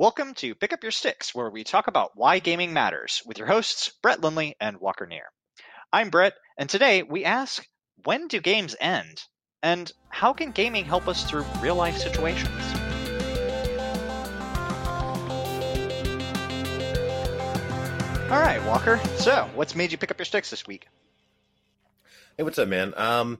Welcome to Pick Up Your Sticks, where we talk about why gaming matters with your hosts, Brett Lindley and Walker Neer. I'm Brett, and today we ask when do games end? And how can gaming help us through real life situations? All right, Walker. So, what's made you pick up your sticks this week? Hey, what's up, man? Um,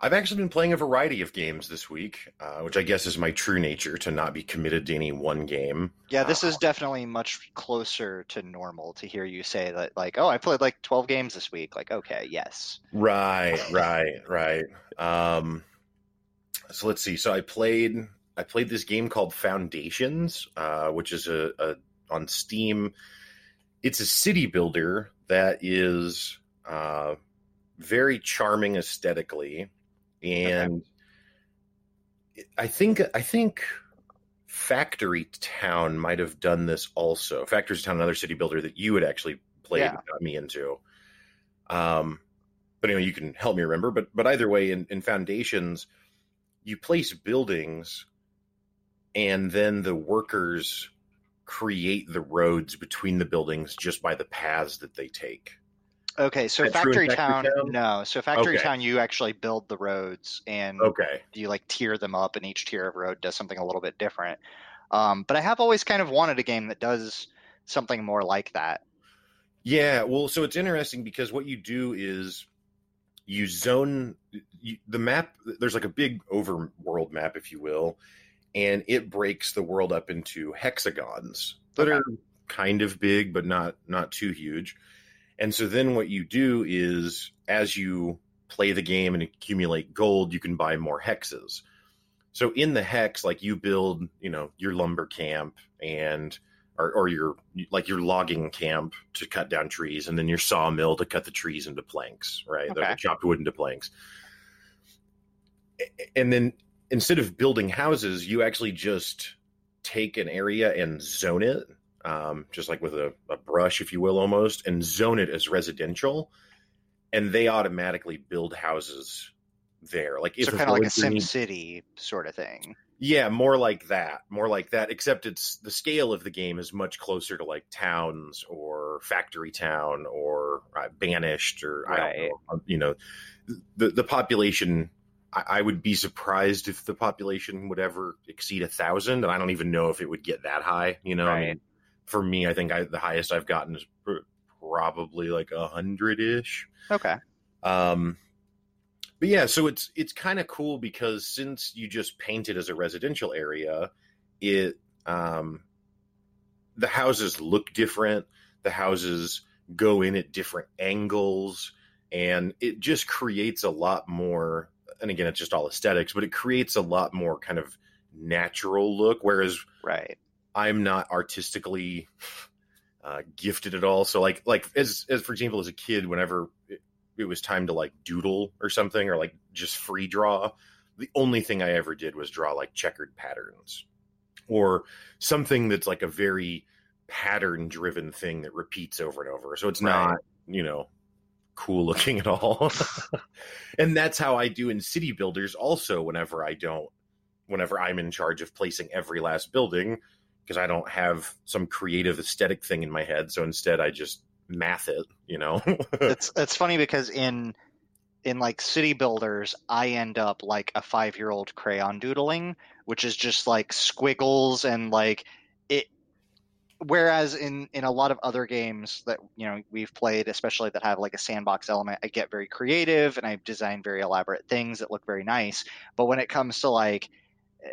I've actually been playing a variety of games this week, uh, which I guess is my true nature to not be committed to any one game. Yeah, this Uh, is definitely much closer to normal to hear you say that, like, oh, I played like 12 games this week. Like, okay, yes. right, right, right. Um, so let's see. So I played I played this game called Foundations, uh, which is a, a on Steam. It's a city builder that is uh, very charming aesthetically, and I think I think Factory Town might have done this also. Factory Town, another city builder that you had actually played, Yeah. got me into. Um, but anyway, you can help me remember. But but either way, in, in Foundations, you place buildings, and then the workers create the roads between the buildings just by the paths that they take. Okay, so Is that true in Factory Factory Town, Town? no. So Factory Okay. Town, you actually build the roads and Okay. you like tier them up, and each tier of road does something a little bit different. Um, but I have always kind of wanted a game that does something more like that. Yeah, well, so it's interesting because what you do is you zone you, the map. There's like a big overworld map, if you will, and it breaks the world up into hexagons that Okay. are kind of big, but not not too huge. And so then what you do is, as you play the game and accumulate gold, you can buy more hexes. So in the hex, like you build, you know, your lumber camp and or, or your like your logging camp to cut down trees, and then your sawmill to cut the trees into planks, right? Okay. The chopped wood into planks. And then instead of building houses, you actually just take an area and zone it, um, just like with a, a brush, if you will, almost, and zone it as residential, and they automatically build houses there. Like so kind of like a Sim City sort of thing. yeah, more like that. More like that. Except it's the scale of the game is much closer to like towns or Factory Town or uh, Banished or I don't know. You know, the the population. I, I would be surprised if the population would ever exceed a thousand, and I don't even know if it would get that high. You know, I mean, for me, I think I, the highest I've gotten is pr- probably like a hundred ish. Okay. Um, but yeah, so it's it's kind of cool because since you just paint it as a residential area, it um, the houses look different. The houses go in at different angles, and it just creates a lot more. And again, it's just all aesthetics, but it creates a lot more kind of natural look. Whereas Right. I'm not artistically uh, gifted at all. So like like as as for example, as a kid, whenever it, it was time to like doodle or something or like just free draw, the only thing I ever did was draw like checkered patterns or something that's like a very pattern driven thing that repeats over and over. So it's Right. not, you know, cool looking at all. and that's how I do in city builders also whenever I don't whenever I'm in charge of placing every last building because I don't have some creative aesthetic thing in my head. So instead, I just math it, you know? it's it's funny because in in like city builders i end up like a five year old crayon doodling which is just like squiggles and like it whereas in in a lot of other games that you know we've played especially that have like a sandbox element i get very creative and i design very elaborate things that look very nice but when it comes to like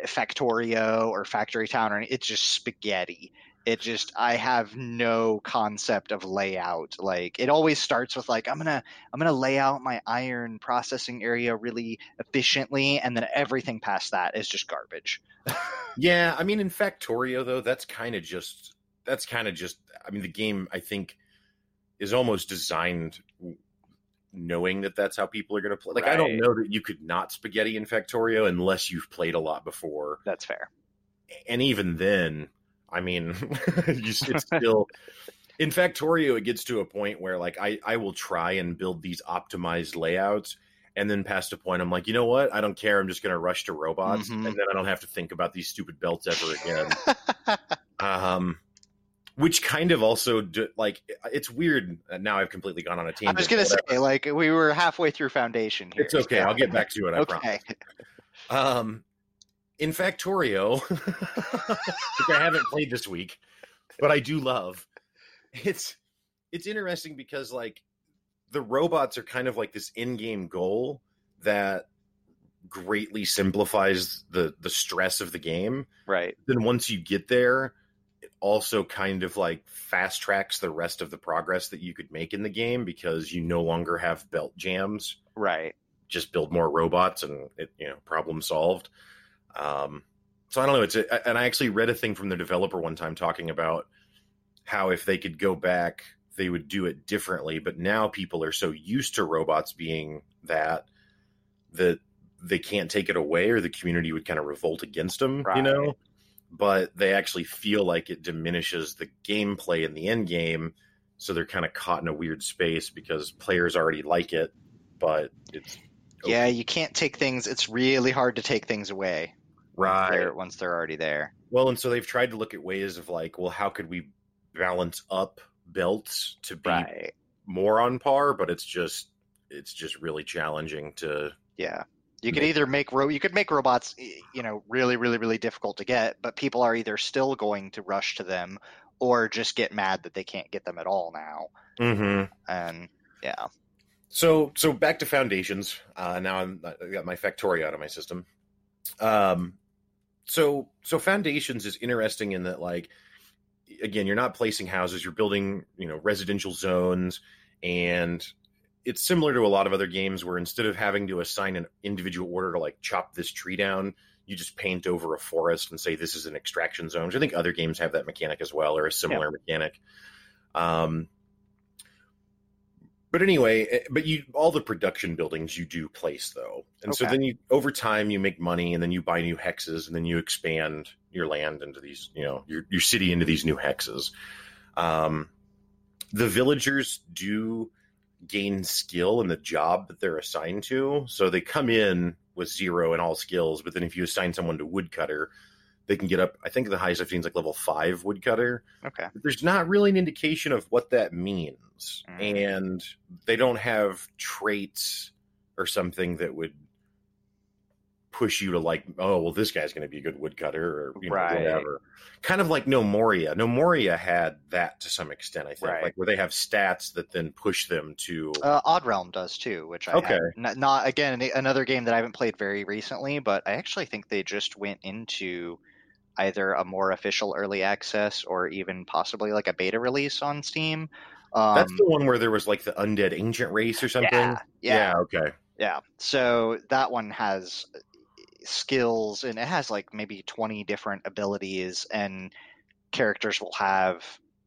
factorio or factory town or it's just spaghetti. It just i have no concept of layout. Like it always starts with like i'm gonna i'm gonna lay out my iron processing area really efficiently and then everything past that is just garbage. Yeah, I mean, in Factorio, though, that's kind of just, that's kind of just, I mean, the game, I think, is almost designed knowing that that's how people are going to play. Like, I don't know that you could not spaghetti in Factorio unless you've played a lot before. that's fair and even then, I mean, you, it's still in Factorio. It gets to a point where like I I will try and build these optimized layouts, and then past a point, I'm like, you know what? I don't care. I'm just going to rush to robots, Mhm. and then I don't have to think about these stupid belts ever again. um, which kind of also do, like it's weird. Now I've completely gone on a tangent. I was gonna say, like, we were halfway through Foundation here. it's okay. I'll get back to it. I promise. okay. Um, in Factorio, which I haven't played this week, but I do love. It's it's interesting because like the robots are kind of like this in-game goal that greatly simplifies the the stress of the game. Right. Then once you get there, also kind of like fast tracks the rest of the progress that you could make in the game because you no longer have belt jams Right. just build more robots and it you know problem solved um so i don't know it's a, and i actually read a thing from the developer one time talking about how if they could go back they would do it differently but now people are so used to robots being that that they can't take it away or the community would kind of revolt against them you know Right. But they actually feel like it diminishes the gameplay in the end game so they're kind of caught in a weird space because players already like it but it's Yeah, you can't take things. It's really hard to take things away. once Right. they're- Once they're already there. Well, and so they've tried to look at ways of like, well, how could we balance up belts to be Right. more on par? But it's just, it's just really challenging to. Yeah. You could Make- either make ro- you could make robots, you know, really, really, really difficult to get, but people are either still going to rush to them or just get mad that they can't get them at all now. Mm-hmm. And yeah, So, so back to foundations. Uh, now I'm, I got my Factorio out of my system. Um, so, so foundations is interesting in that, like, again, you're not placing houses; you're building, you know, residential zones, and it's similar to a lot of other games where instead of having to assign an individual order to like chop this tree down, you just paint over a forest and say this is an extraction zone. Which I think other games have that mechanic as well, or a similar mechanic. Um, but anyway, eh, but you all the production buildings you do place though, and so then you over time you make money, and then you buy new hexes, and then you expand your land into these, you know, your your city into these new hexes. Um, the villagers do gain skill in the job that they're assigned to, so they come in with zero in all skills, but then if you assign someone to woodcutter, they can get up. I think the highest I've seen is like level five woodcutter okay. but there's not really an indication of what that means Mm. and they don't have traits or something that would push you to like oh well this guy's going to be a good woodcutter or you know, Right. whatever kind of like Gnomoria no moria had that to some extent i think Right. like where they have stats that then push them to Uh, Odd Realm does too, which I Okay. not, not again another game that I haven't played very recently, but I actually think they just went into either a more official early access or even possibly like a beta release on Steam. Um, that's the one where there was like the undead ancient race or something yeah, yeah, okay yeah. So that one has skills and it has like maybe 20 different abilities and characters will have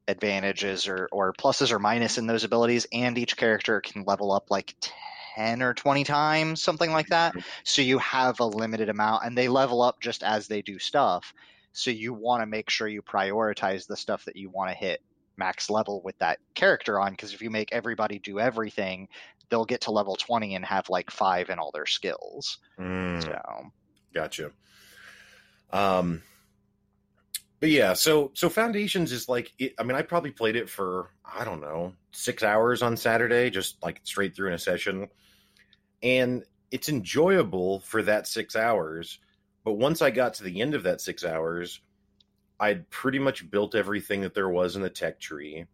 advantages or, or pluses or minus in those abilities and each character can level up like 10 or 20 times something like that. So you have a limited amount and they level up just as they do stuff. So you want to make sure you prioritize the stuff that you want to hit max level with that character on because if you make everybody do everything they'll get to level 20 and have like five in all their skills. Mm. so Gotcha. Um, but yeah, so so Foundations is like, it, I mean, I probably played it for I don't know six hours on Saturday, just like straight through in a session, and it's enjoyable for that six hours. But once I got to the end of that six hours, I'd pretty much built everything that there was in the tech tree.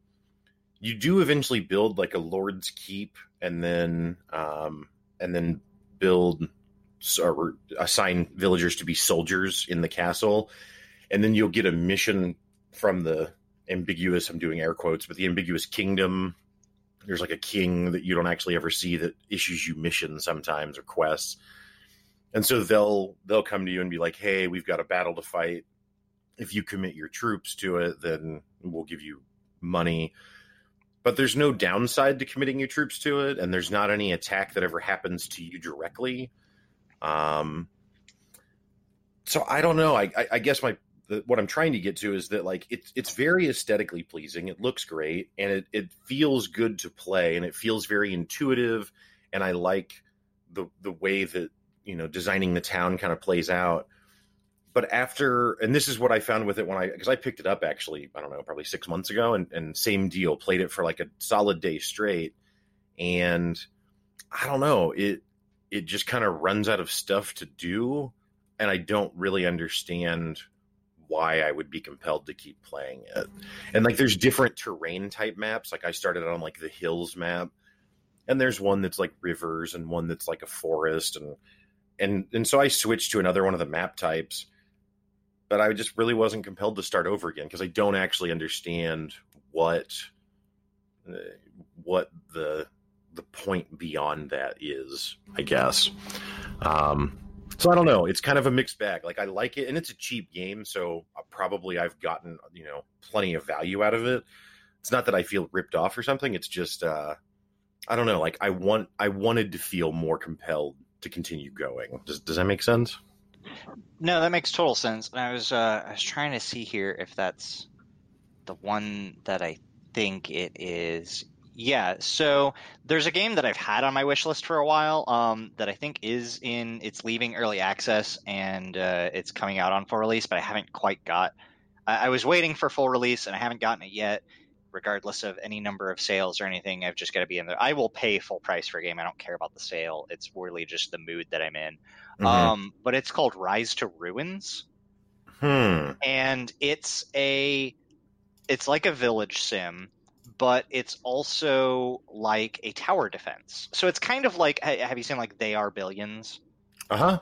You do eventually build like a Lord's Keep, and then um, and then build or assign villagers to be soldiers in the castle, and then you'll get a mission from the ambiguous. I'm doing air quotes, but the ambiguous kingdom. There's like a king that you don't actually ever see that issues you missions sometimes or quests, and so they'll they'll come to you and be like, "Hey, we've got a battle to fight. If you commit your troops to it, then we'll give you money." But there's no downside to committing your troops to it, and there's not any attack that ever happens to you directly. Um, so I don't know. I, I, I guess my the, what I'm trying to get to is that like it's it's very aesthetically pleasing. It looks great and it it feels good to play and it feels very intuitive. And I like the the way that you know designing the town kind of plays out. but after, and this is what I found with it when I, because I picked it up actually, I don't know, probably six months ago, and, and same deal, played it for like a solid day straight, and I don't know, it it just kind of runs out of stuff to do, and I don't really understand why I would be compelled to keep playing it. And like, there's different terrain type maps. Like, I started on like the hills map, and there's one that's like rivers, and one that's like a forest, and and and so I switched to another one of the map types but I just really wasn't compelled to start over again because I don't actually understand what uh, what the the point beyond that is. I guess. Um, so I don't know. It's kind of a mixed bag. Like I like it, and it's a cheap game, so probably I've gotten you know plenty of value out of it. It's not that I feel ripped off or something. It's just uh, I don't know. Like I want I wanted to feel more compelled to continue going. Does does that make sense? No, that makes total sense. And I was uh, I was trying to see here if that's the one that I think it is. Yeah, so there's a game that I've had on my wish list for a while um, that I think is in it's leaving early access and uh, it's coming out on full release, but I haven't quite got. I, I was waiting for full release and I haven't gotten it yet. Regardless of any number of sales or anything, I've just got to be in there. I will pay full price for a game. I don't care about the sale. It's really just the mood that I'm in. Mm-hmm. Um, but it's called Rise to Ruins. Hmm. And it's a it's like a village sim, but it's also like a tower defense. So it's kind of like have you seen like They Are Billions? Uh-huh.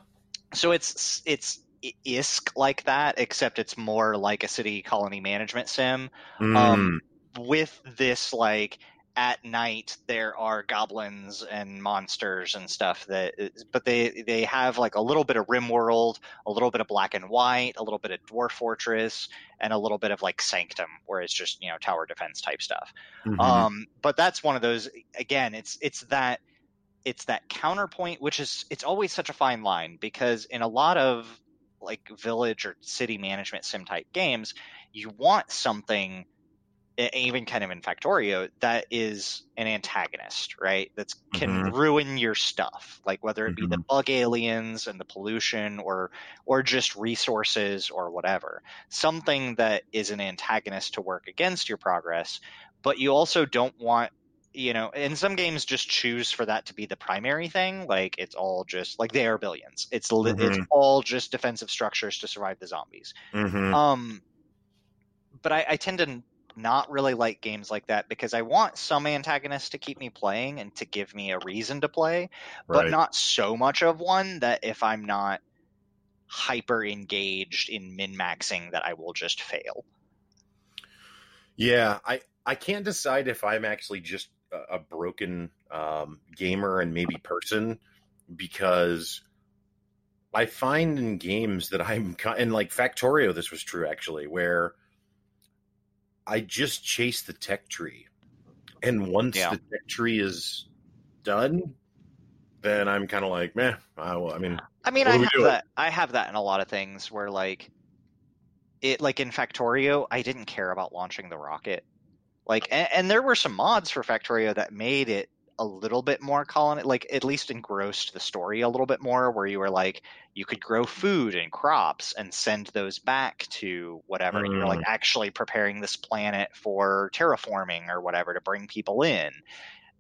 So it's it's ISK like that, except it's more like a city colony management sim. Mm. Um, with this like at night there are goblins and monsters and stuff that but they they have like a little bit of rimworld a little bit of black and white a little bit of dwarf fortress and a little bit of like sanctum where it's just you know tower defense type stuff mm-hmm. um but that's one of those again it's it's that it's that counterpoint which is it's always such a fine line because in a lot of like village or city management sim type games you want something even kind of in Factorio, that is an antagonist, right? That can mm-hmm. ruin your stuff, like whether it be mm-hmm. the bug aliens and the pollution, or or just resources or whatever. Something that is an antagonist to work against your progress, but you also don't want. You know, in some games, just choose for that to be the primary thing. Like it's all just like They Are Billions. It's mm-hmm. it's all just defensive structures to survive the zombies. Mm-hmm. Um, but I, I tend to not really like games like that because I want some antagonists to keep me playing and to give me a reason to play, but not so much of one that if I'm not hyper engaged in min maxing that I will just fail. Yeah, I I can't decide if I'm actually just a, a broken um, gamer and maybe person because I find in games that I'm and like Factorio this was true actually where I just chase the tech tree. And once yeah. the tech tree is done, then I'm kind of like, meh. I, well, I mean, I mean, I have that. I have that in a lot of things where, like, it, like in Factorio, I didn't care about launching the rocket. Like, and, and there were some mods for Factorio that made it a little bit more colony like at least engrossed the story a little bit more where you were like you could grow food and crops and send those back to whatever mm. you're like actually preparing this planet for terraforming or whatever to bring people in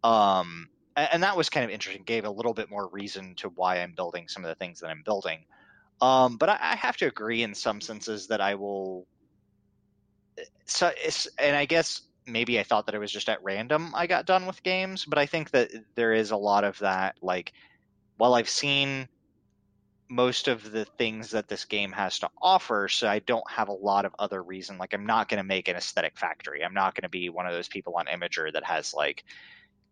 um and that was kind of interesting gave a little bit more reason to why i'm building some of the things that i'm building um but i, I have to agree in some senses that i will eh, so and i guess maybe I thought that it was just at random I got done with games, but I think that there is a lot of that. Like, while I've seen most of the things that this game has to offer, so I don't have a lot of other reason. Like, I'm not going to make an aesthetic factory. I'm not going to be one of those people on Imgur that has like,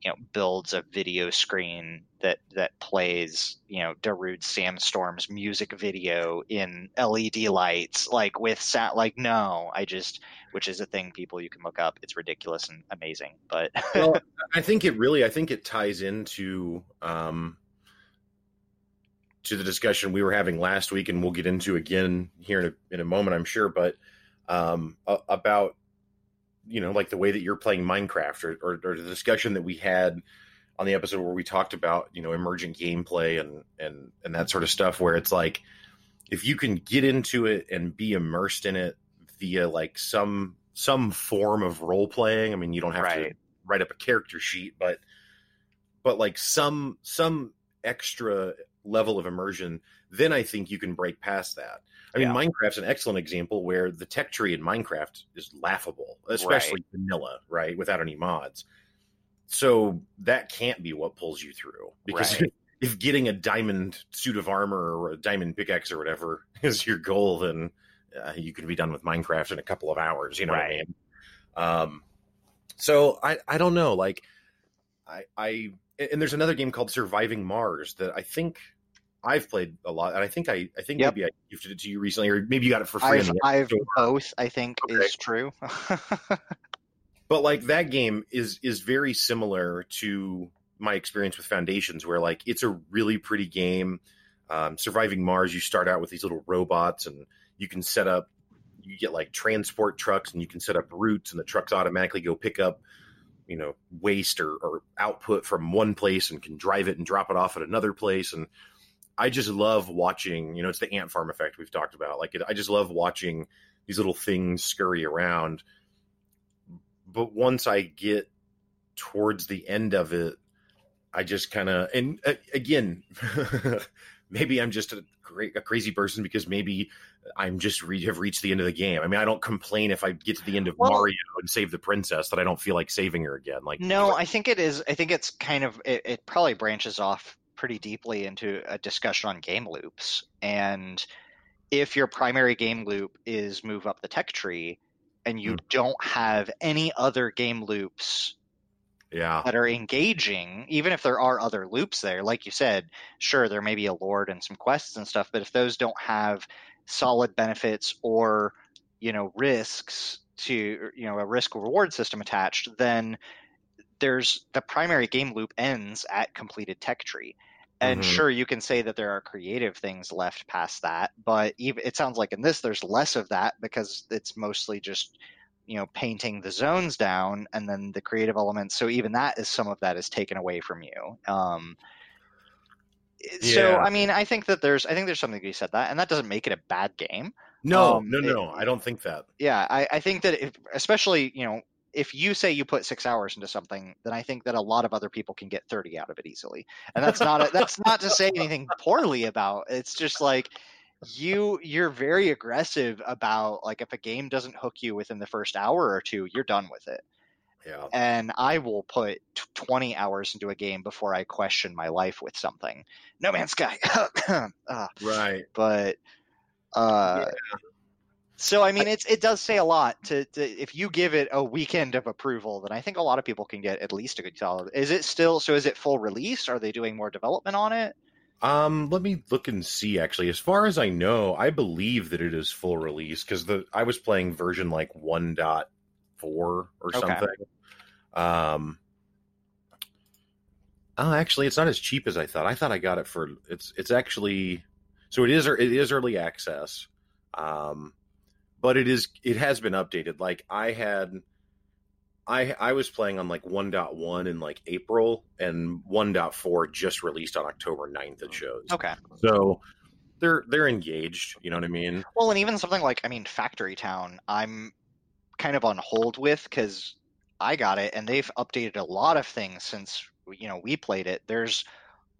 you know, builds a video screen that that plays, you know, Darude Sandstorm's music video in LED lights, like with sat Like, no, I just which is a thing people you can look up. It's ridiculous and amazing, but well, I think it really, I think it ties into um, to the discussion we were having last week, and we'll get into again here in a, in a moment, I'm sure. But um, about you know, like the way that you're playing Minecraft, or, or, or the discussion that we had on the episode where we talked about you know emergent gameplay and and and that sort of stuff, where it's like if you can get into it and be immersed in it via like some some form of role playing. I mean, you don't have Right. to write up a character sheet, but but like some some extra level of immersion, then I think you can break past that. I mean, Yeah. Minecraft's an excellent example where the tech tree in Minecraft is laughable, especially vanilla, right, without any mods. So that can't be what pulls you through because Right. if getting a diamond suit of armor or a diamond pickaxe or whatever is your goal, then uh, you can be done with Minecraft in a couple of hours. You know what I Right. mean? Um, so I I don't know. Like I I and there's another game called Surviving Mars that I think I've played a lot, and I think I I think Yep. maybe I gifted it to you recently, or maybe you got it for free. I've, I've both. I think Okay. is true. but like that game is is very similar to my experience with foundations where like it's a really pretty game um, surviving mars you start out with these little robots and you can set up you get like transport trucks and you can set up routes and the trucks automatically go pick up you know waste or, or output from one place and can drive it and drop it off at another place and i just love watching you know it's the ant farm effect we've talked about like it, i just love watching these little things scurry around but once I get towards the end of it, I just kind of and uh, again, maybe I'm just a, a crazy person because maybe I'm just re- have reached the end of the game. I mean, I don't complain if I get to the end of Well- Mario and save the princess that I don't feel like saving her again. Like no, I think it is. I think it's kind of. It, it probably branches off pretty deeply into a discussion on game loops. And if your primary game loop is move up the tech tree, and you hmm. don't have any other game loops yeah, that are engaging, even if there are other loops there, like you said, sure, there may be a lord and some quests and stuff, but if those don't have solid benefits or, you know, risks to, you know, a risk reward system attached, then there's the primary game loop ends at completed tech tree. And Mhm. sure, you can say that there are creative things left past that, but even, it sounds like in this, there's less of that because it's mostly just you know painting the zones down and then the creative elements so even that is some of that is taken away from you um so i mean i think that there's i think there's something to be said that and that doesn't make it a bad game no, um, no, it- no, I don't think that. yeah i, I think that if, especially you know if you say you put six hours into something then i think that a lot of other people can get 30 out of it easily and that's not a, that's not to say anything poorly about it's just like you you're very aggressive about like if a game doesn't hook you within the first hour or two you're done with it Yeah, and I will put t- 20 hours into a game before I question my life with something. No Man's Sky. Ah, right. but uh so I mean it's it does say a lot to, to if you give it a weekend of approval then I think a lot of people can get at least a good solid. Is it still so is it full release? Are they doing more development on it? Um, let me look and see. Actually, as far as I know, I believe that it is full release because the I was playing version like one point four or Okay. something. Um, oh, actually, it's not as cheap as I thought. I thought I got it for it's it's actually so it is it is early access. Um, but it is it has been updated. Like I had. I I was playing on like 1.1 in like April and 1.4 just released on October 9th it shows. Okay. So they're they're engaged, you know what I mean? Well, and even something like I mean Factory Town, I'm kind of on hold with because I got it and they've updated a lot of things since you know we played it. There's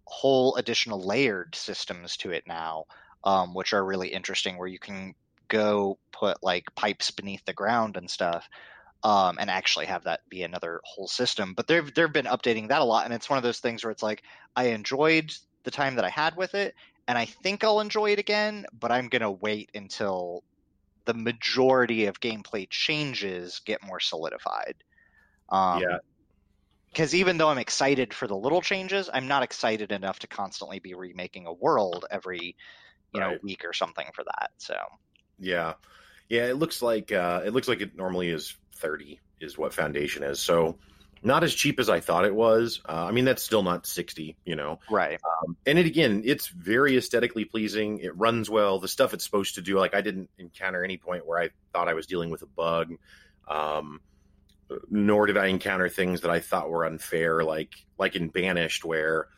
whole additional layered systems to it now, um, which are really interesting, where you can go put like pipes beneath the ground and stuff. Um, and actually have that be another whole system, but they've they've been updating that a lot, and it's one of those things where it's like I enjoyed the time that I had with it, and I think I'll enjoy it again, but I'm gonna wait until the majority of gameplay changes get more solidified. Um, Yeah. Because even though I'm excited for the little changes, I'm not excited enough to constantly be remaking a world every, you know, week or something for that. So Yeah. Yeah, it looks like uh it looks like it normally is 30 is what foundation is. So not as cheap as I thought it was. Uh, I mean that's still not 60, you know. right, Um, and it again, it's very aesthetically pleasing. It runs well. The stuff it's supposed to do, like I didn't encounter any point where I thought I was dealing with a bug. Um, nor did I encounter things that I thought were unfair, like like in Banished, where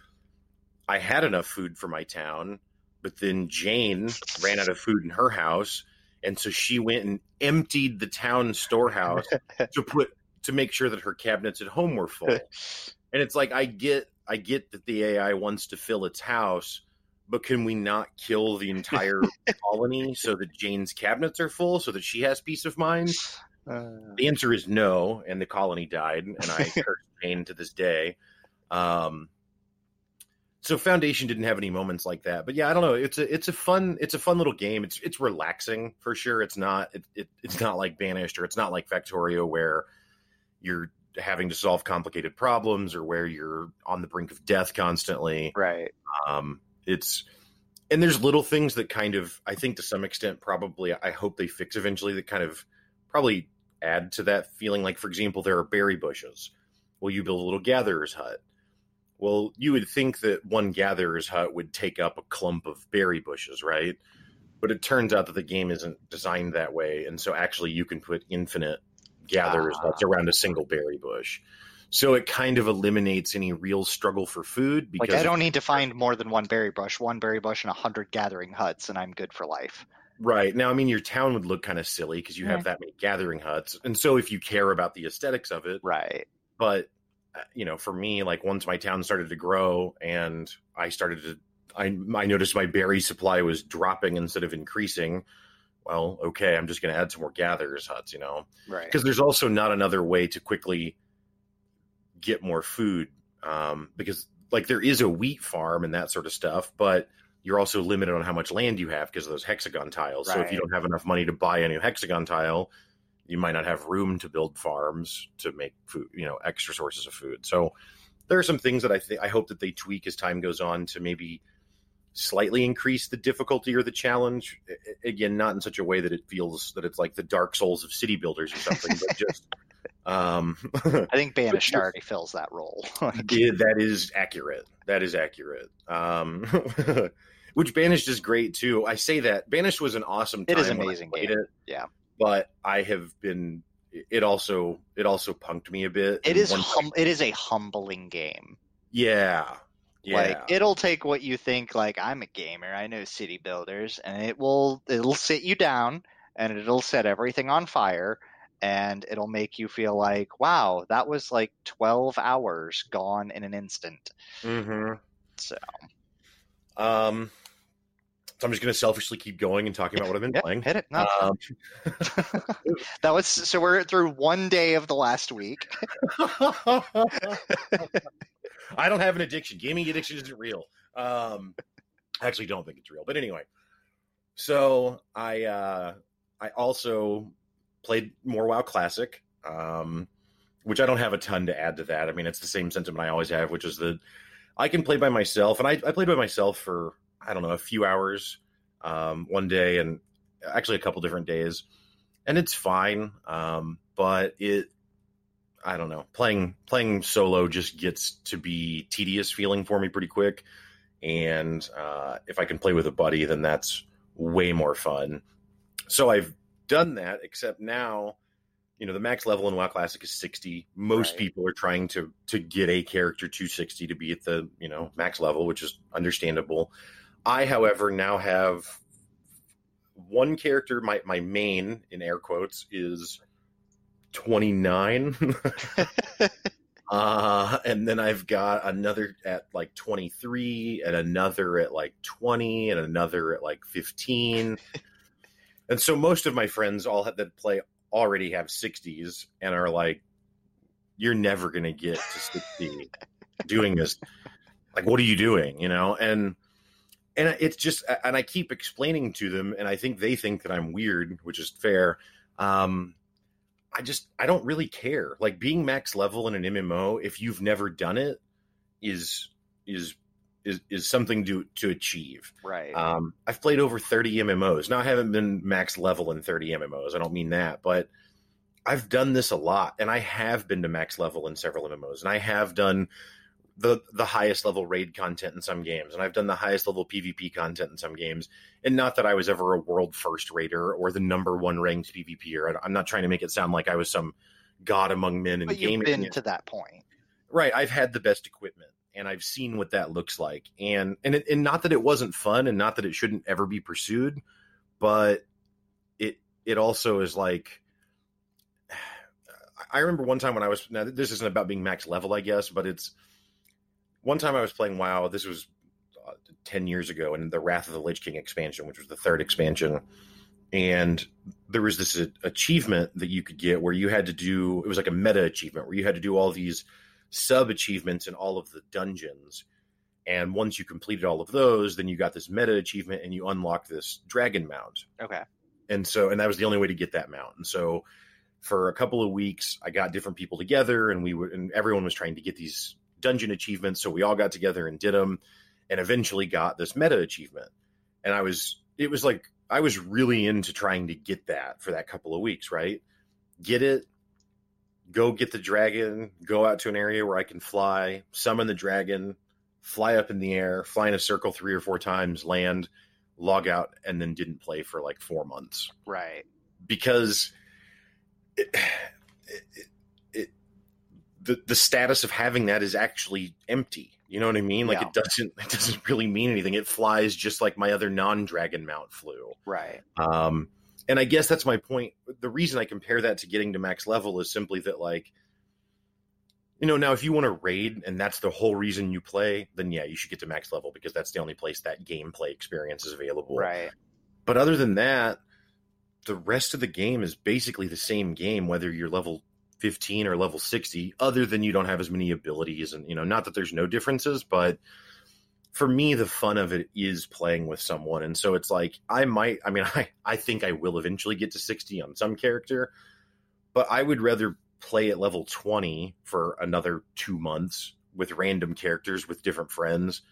I had enough food for my town, but then Jane ran out of food in her house, and so she went and emptied the town storehouse to put to make sure that her cabinets at home were full. And it's like I get I get that the AI wants to fill its house, but can we not kill the entire colony so that Jane's cabinets are full so that she has peace of mind? Uh, The answer is no, and the colony died, and I curse Jane to this day. Um, so Foundation didn't have any moments like that, but yeah, I don't know. It's a it's a fun it's a fun little game. It's it's relaxing for sure. It's not it, it it's not like Banished or it's not like Factorio where you're having to solve complicated problems or where you're on the brink of death constantly. right. Um, it's and there's little things that kind of I think to some extent probably I hope they fix eventually that kind of probably add to that feeling. Like for example, there are berry bushes. Well, you build a little gatherer's hut. Well, you would think that one gatherer's hut would take up a clump of berry bushes, right? But it turns out that the game isn't designed that way, and so actually you can put infinite gatherer's Ah. huts around a single berry bush. So it kind of eliminates any real struggle for food because Like I don't need to find more than one berry bush, one berry bush and a hundred gathering huts, and I'm good for life. Right. Now, I mean, your town would look kind of silly because you Yeah. have that many gathering huts. And so if you care about the aesthetics of it, Right. but, you know, for me, like once my town started to grow and I started to, I, I noticed my berry supply was dropping instead of increasing. Well, okay, I'm just going to add some more gatherers huts, you know, Right. because there's also not another way to quickly get more food. Um, because like there is a wheat farm and that sort of stuff, but you're also limited on how much land you have because of those hexagon tiles. So if you don't have enough money to buy a new hexagon tile, you might not have room to build farms to make food, you know, extra sources of food. So there are some things that I think I hope that they tweak as time goes on to maybe slightly increase the difficulty or the challenge. A- Again, not in such a way that it feels that it's like the Dark Souls of city builders or something, but just um I think Banished already fills that role. Yeah, that is accurate. That is accurate. Um, which Banished is great too. I say that Banished was an awesome. It is I amazing game. It, Yeah. But I have been. It also it also punked me a bit. it is hum- it is a humbling game. yeah, yeah. Like it'll take what you think like I'm a gamer, I know city builders, and it will it'll sit you down and it'll set everything on fire and it'll make you feel like, wow, that was like 12 hours gone in an instant. hmm So, Um, so I'm just gonna selfishly keep going and talking about what I've been playing. hit it. No, Um, that was so we're through one day of the last week. I don't have an addiction. Gaming addiction isn't real. Um, I actually don't think it's real. But anyway, so I uh, I also played more WoW Classic, um, which I don't have a ton to add to that. I mean, it's the same sentiment I always have, which is that I can play by myself, and I, I played by myself for I don't know a few hours um, one day, and actually a couple different days, and it's fine. Um, but it I don't know. Playing playing solo just gets to be tedious feeling for me pretty quick. And uh, if I can play with a buddy, then that's way more fun. So I've done that, except now, you know, the max level in WoW Classic is 60. Most Right. people are trying to to get a character to 60 to be at the, you know, max level, which is understandable. I, however, now have one character, my, my main in air quotes, is 29. uh, and then I've got another at like 23, and another at like 20, and another at like 15. and so most of my friends all have, that play already have 60s and are like, you're never going to get to 60 doing this. Like, what are you doing? You know? And, and it's just, and I keep explaining to them, and I think they think that I'm weird, which is fair. Um, I just I don't really care. Like being max level in an MMO, if you've never done it, is is is is something to to achieve. right. Um, I've played over 30 MMOs. Now I haven't been max level in 30 MMOs. I don't mean that, but I've done this a lot, and I have been to max level in several MMOs, and I have done the the highest level raid content in some games, and I've done the highest level PvP content in some games. And not that I was ever a world first raider or the number one ranked PvPer. I'm not trying to make it sound like I was some god among men in but you've been to that point. Right. I've had the best equipment and I've seen what that looks like. And and it, and not that it wasn't fun, and not that it shouldn't ever be pursued, but it it also is like. I remember one time when I was now this isn't about being max level, I guess, but it's one time I was playing WoW. This was uh, ten years ago, in the Wrath of the Lich King expansion, which was the third expansion, and there was this uh, achievement that you could get where you had to do it was like a meta achievement where you had to do all these sub achievements in all of the dungeons. And once you completed all of those, then you got this meta achievement and you unlock this dragon mount. Okay. And so, and that was the only way to get that mount. And so, for a couple of weeks, I got different people together, and we were, and everyone was trying to get these dungeon achievements. So we all got together and did them, and eventually got this meta achievement. And I was, it was like I was really into trying to get that for that couple of weeks, right? Get it, go get the dragon, go out to an area where I can fly, summon the dragon, fly up in the air, fly in a circle three or four times, land, log out, and then didn't play for like four months. Right. Because it, it, the the status of having that is actually empty. You know what I mean? Like it doesn't it doesn't really mean anything. It flies just like my other non dragon mount flew. Right. Um, and I guess that's my point. The reason I compare that to getting to max level is simply that, like, you know, now if you want to raid and that's the whole reason you play, then yeah, you should get to max level because that's the only place that gameplay experience is available. Right. But other than that, the rest of the game is basically the same game, whether you're level 15 or level 60, other than you don't have as many abilities. And, you know, not that there's no differences, but for me, the fun of it is playing with someone. And so it's like, I might, I mean, I, I think I will eventually get to 60 on some character, but I would rather play at level 20 for another two months with random characters with different friends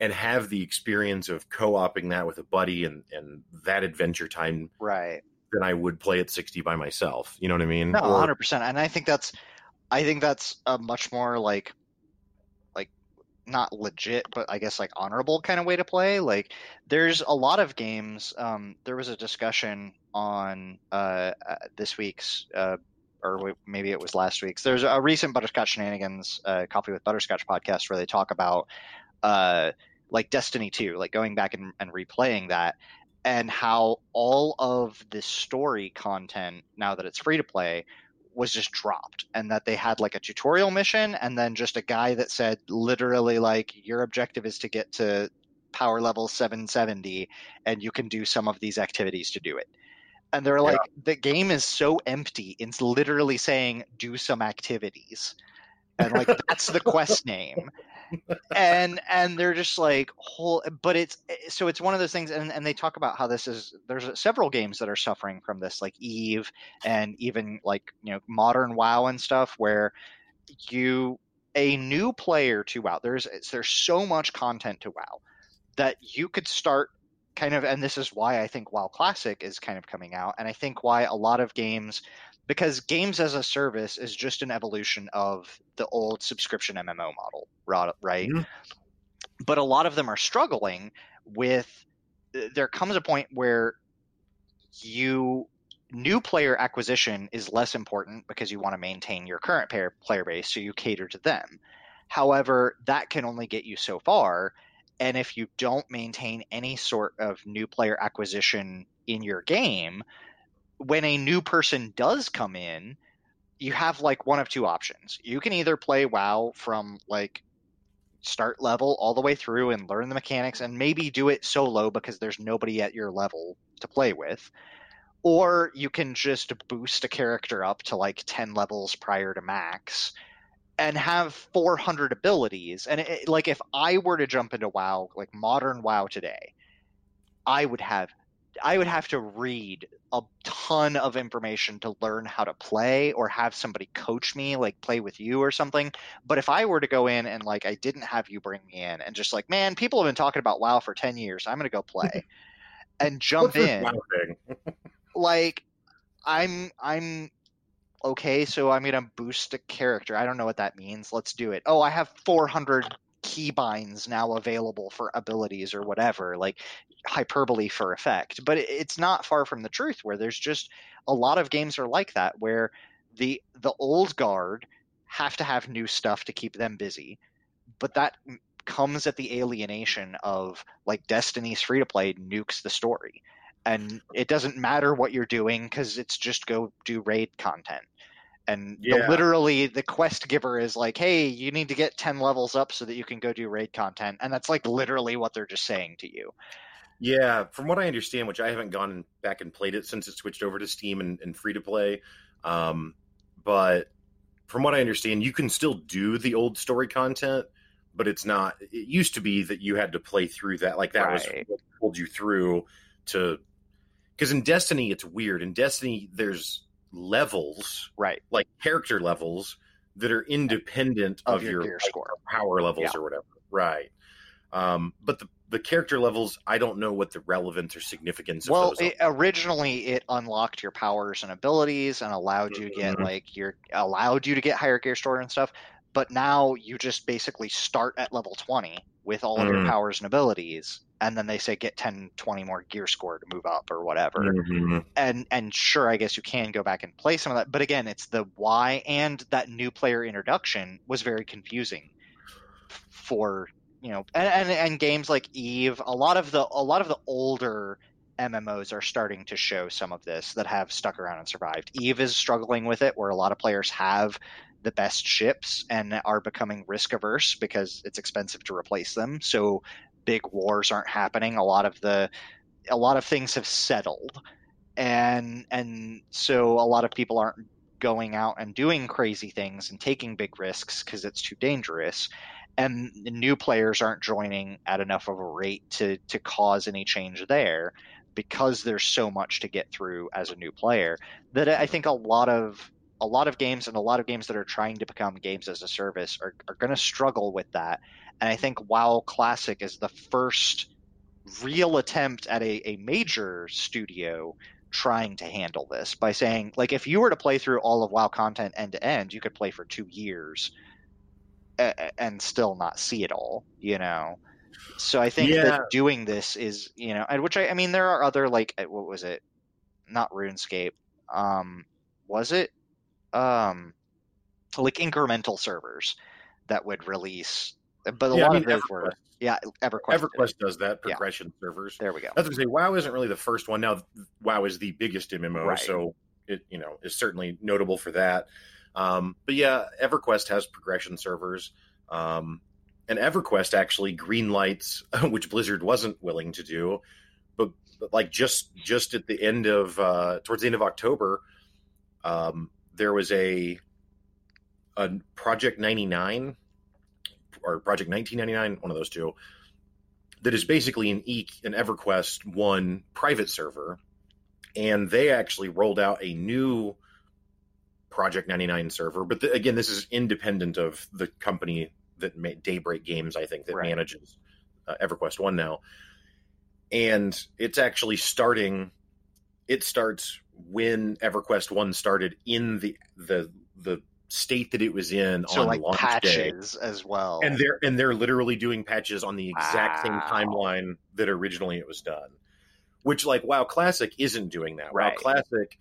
and have the experience of co-oping that with a buddy and, and that adventure time Right. Than I would play at 60 by myself. You know what I mean? No, Or- hundred percent. And I think that's, I think that's a much more like, like, not legit, but I guess like honorable kind of way to play. Like, there's a lot of games. Um, there was a discussion on uh, uh this week's. Uh, or maybe it was last week's. There's a recent Butterscotch Shenanigans uh, Coffee with Butterscotch podcast where they talk about uh, like Destiny 2, like going back and, and replaying that, and how all of the story content, now that it's free to play, was just dropped. And that they had like a tutorial mission and then just a guy that said literally, like, your objective is to get to power level 770 and you can do some of these activities to do it. And they're like, the game is so empty. It's literally saying, do some activities. And like, that's the quest name and and they're just like whole but it's eh, so it's one of those things and, and they talk about how this is there's uh, several games that are suffering from this like eve and even like you know modern wow and stuff where you a new player to wow there's there's so much content to wow that you could start kind of and this is why i think wow classic is kind of coming out and i think why a lot of games because games as a service is just an evolution of the old subscription MMO model, right? Mhm. But a lot of them are struggling with. There comes a point where you new player acquisition is less important because you want to maintain your current player player base, so you cater to them. However, that can only get you so far, and if you don't maintain any sort of new player acquisition in your game, when a new person does come in, you have like one of two options. You can either play WoW from like start level all the way through and learn the mechanics and maybe do it solo because there's nobody at your level to play with. Or you can just boost a character up to like 10 levels prior to max and have 400 abilities. And it, like if I were to jump into WoW, like modern WoW today, I would have I would have to read a ton of information to learn how to play or have somebody coach me, like play with you or something. But if I were to go in and like I didn't have you bring me in and just like, man, people have been talking about WoW for 10 years. I'm going to go play and jump in. Like I'm I'm okay, so I'm going to boost a character. I don't know what that means. Let's do it. Oh, I have 400 keybinds now available for abilities or whatever. Like hyperbole for effect, but it's not far from the truth. Where there's just a lot of games are like that, where the the old guard have to have new stuff to keep them busy, but that comes at the alienation of like Destiny's free to play nukes the story. And it doesn't matter what you're doing because it's just go do raid content. And the, literally, the quest giver is like, "Hey, you need to get ten levels up so that you can go do raid content," and that's like literally what they're just saying to you. Yeah, from what I understand, which I haven't gone back and played it since it switched over to Steam and, and free to play, um, but from what I understand, you can still do the old story content, but it's not. It used to be that you had to play through that, like that was what pulled you through to. Because in Destiny, it's weird. In Destiny, there's levels, Right. like character levels, that are independent Of of, your your, score. power levels Yeah. or whatever. Right. Um, but the, the character levels, I don't know what the relevance or significance Well, of those it, originally it unlocked your powers and abilities and allowed you to get Mhm. like your allowed you to get higher gear store and stuff. But now you just basically start at level 20 with all of your Mm. powers and abilities and then they say get 10 20 more gear score to move up or whatever. Mhm. And and sure I guess you can go back and play some of that, but again, it's the why and that new player introduction was very confusing for you know and, and and games like eve a lot of the a lot of the older mmos are starting to show some of this that have stuck around and survived eve is struggling with it where a lot of players have the best ships and are becoming risk averse because it's expensive to replace them. So big wars aren't happening. A lot of the a lot of things have settled. And and so a lot of people aren't going out and doing crazy things and taking big risks because it's too dangerous. And new players aren't joining at enough of a rate to to cause any change there because there's so much to get through as a new player that I think a lot of a lot of games and a lot of games that are trying to become games as a service are, are going to struggle with that and I think WoW Classic is the first real attempt at a, a major studio trying to handle this by saying like if you were to play through all of WoW content end to end you could play for 2 years a- and still not see it all, you know. So I think Yeah. that doing this is, you know, and which I, I mean, there are other like, uh, what was it? Not RuneScape. Um, was it? Um, like incremental servers that would release, but a Yeah, I lot mean, of those were, yeah, EverQuest. did. EverQuest does that Yeah. progression servers. There we go. I going to say WoW isn't really the first one. Now WoW is the biggest MMO, Right. so it you know is certainly notable for that. Um, but yeah, EverQuest has progression servers, um, and EverQuest actually greenlights, which Blizzard wasn't willing to do, but, but like just just at the end of uh, towards the end of October, um, there was a a Project ninety nine or Project nineteen ninety nine, one of those two that is basically an e an EverQuest one private server, and they actually rolled out a new Project 99 server. But the, again, this is independent of the company that made Daybreak Games, I think, that Right. manages uh, EverQuest one now, and it's actually starting. It starts when EverQuest one started in the the the state that it was in So on like launch day patches as well. and they're and they're literally doing patches on the exact same timeline that originally it was done which like wow classic isn't doing that Right. wow classic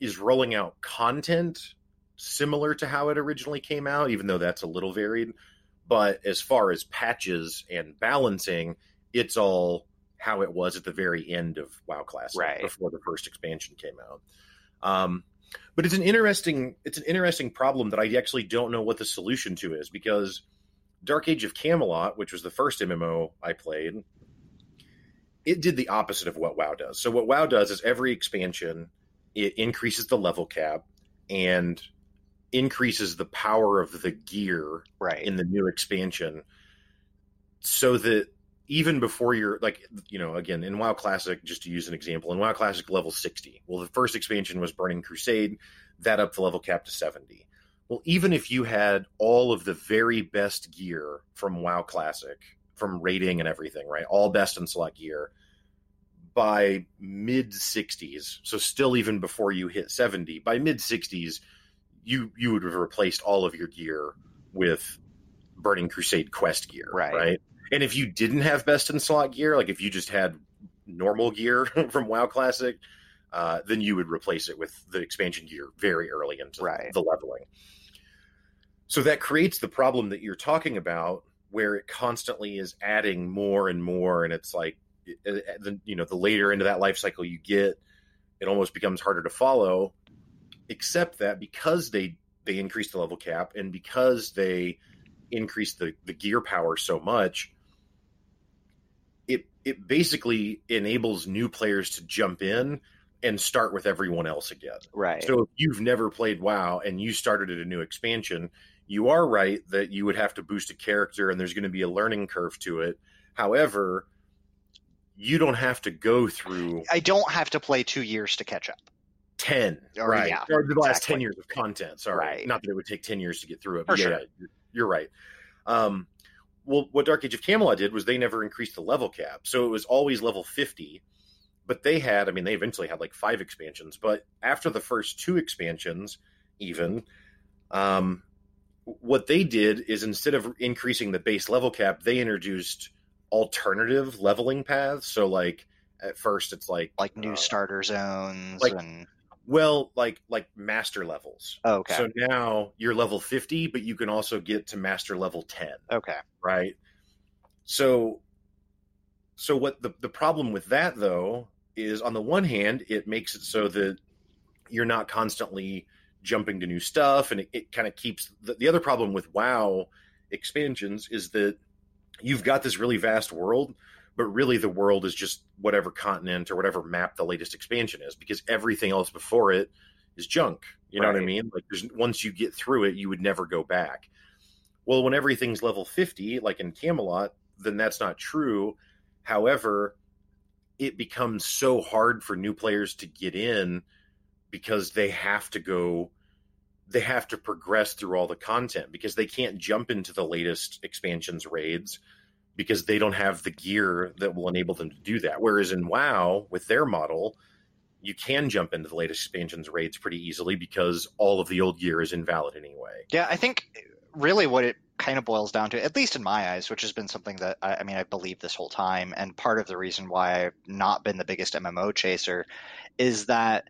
is rolling out content similar to how it originally came out even though that's a little varied but as far as patches and balancing it's all how it was at the very end of wow classic Right. before the first expansion came out um, but it's an interesting it's an interesting problem that I actually don't know what the solution to is because Dark Age of Camelot, which was the first MMO I played, it did the opposite of what WoW does. So what WoW does is every expansion it increases the level cap and increases the power of the gear right. in the new expansion so that even before you're like you know again in WoW Classic just to use an example in WoW Classic level 60 well the first expansion was Burning Crusade that up the level cap to 70 well even if you had all of the very best gear from WoW Classic from rating and everything right all best in slot gear by mid 60s so still even before you hit 70 by mid 60s you you would have replaced all of your gear with Burning Crusade quest gear, Right. right? And if you didn't have best in slot gear, like if you just had normal gear from WoW Classic, uh, then you would replace it with the expansion gear very early into Right. the leveling. So that creates the problem that you're talking about, where it constantly is adding more and more, and it's like the you know the later into that life cycle you get, it almost becomes harder to follow. Except that because they they increase the level cap and because they increase the the gear power so much, it basically enables new players to jump in and start with everyone else again. Right. So if you've never played WoW and you started at a new expansion, you are right that you would have to boost a character and there's going to be a learning curve to it. However, you don't have to go through I don't have to play two years to catch up. 10 Or, right yeah, or the last exactly. 10 years of content sorry Right. not that it would take 10 years to get through it but yeah, sure. yeah, you're right um well what dark age of camelot did was they never increased the level cap so it was always level 50 but they had i mean they eventually had like five expansions but after the first two expansions even um what they did is instead of increasing the base level cap they introduced alternative leveling paths. So like at first it's like Like new uh, starter zones like- and well, like like master levels. oh, okay. So now you're level 50, but you can also get to master level 10, okay. right? So so what the the problem with that though is on the one hand, it makes it so that you're not constantly jumping to new stuff and it, it kind of keeps the, the other problem with WoW expansions is that you've got this really vast world but really the world is just whatever continent or whatever map the latest expansion is because everything else before it is junk. You know what i mean? Like there's once you get through it you would never go back. Well when everything's level 50 like in camelot then that's not true. However it becomes so hard for new players to get in because they have to go they have to progress through all the content because they can't jump into the latest expansions raids because they don't have the gear that will enable them to do that. Whereas in WoW, with their model, you can jump into the latest expansions raids pretty easily because all of the old gear is invalid anyway. Yeah, I think really what it kind of boils down to, at least in my eyes, which has been something that I, I mean I believe this whole time, and part of the reason why I've not been the biggest MMO chaser, is that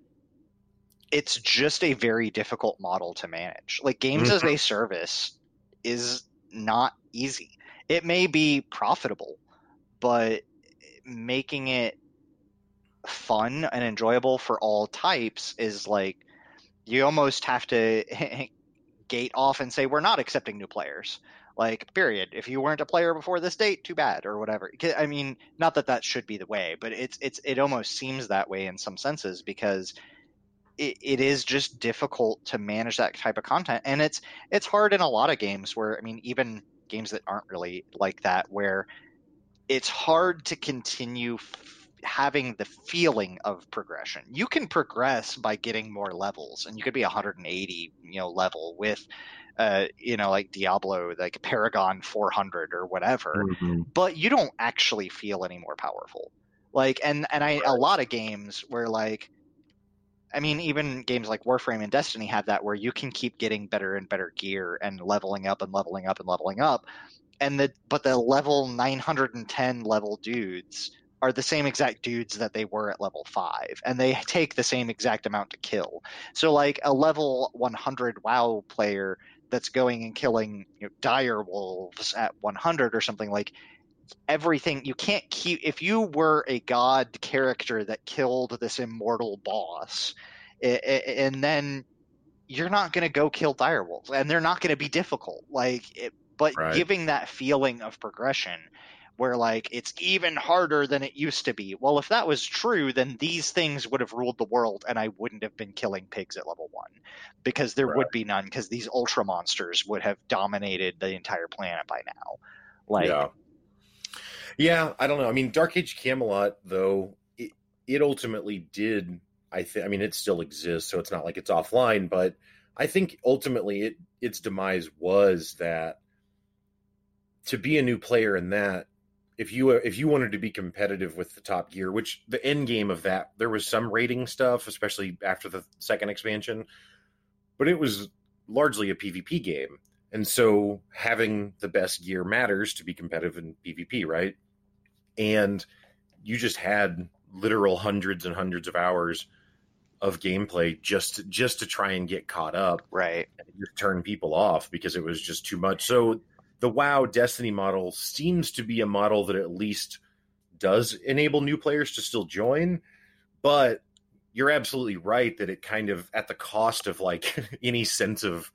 it's just a very difficult model to manage. Like games as mm-hmm. a service is not easy. It may be profitable, but making it fun and enjoyable for all types is like you almost have to gate off and say we're not accepting new players. Like period. If you weren't a player before this date too bad or whatever. I mean not that that should be the way but it's it's it almost seems that way in some senses because it, it is just difficult to manage that type of content. And it's it's hard in a lot of games where i mean even games that aren't really like that where it's hard to continue f- having the feeling of progression. You can progress by getting more levels, and you could be 180, you know, level with, uh, you know, like Diablo, like Paragon 400 or whatever. But you don't actually feel any more powerful. Like, and and I a lot of games where like, I mean, even games like Warframe and Destiny have that where you can keep getting better and better gear and leveling up and leveling up and leveling up. And the but the level 910 level dudes are the same exact dudes that they were at level 5 and they take the same exact amount to kill. So like a level 100 wow player that's going and killing you know, dire wolves at 100 or something like everything you can't keep if you were a god character that killed this immortal boss i- i- and then you're not going to go kill dire wolves and they're not going to be difficult like it, but Right. giving that feeling of progression where like it's even harder than it used to be well if that was true then these things would have ruled the world and i wouldn't have been killing pigs at level one because there would be none because these ultra monsters would have dominated the entire planet by now like yeah. Yeah, I don't know. I mean, Dark Age Camelot, though, it, it ultimately did. I think. I mean, it still exists, so it's not like it's offline. But I think ultimately, it its demise was that to be a new player in that, if you if you wanted to be competitive with the top gear, which the end game of that, there was some rating stuff, especially after the second expansion, but it was largely a PvP game. And so having the best gear matters to be competitive in PvP, right? And you just had literal hundreds and hundreds of hours of gameplay just to, just to try and get caught up right turn people off because it was just too much. So the WoW Destiny model seems to be a model that at least does enable new players to still join, but you're absolutely right that it kind of at the cost of like any sense of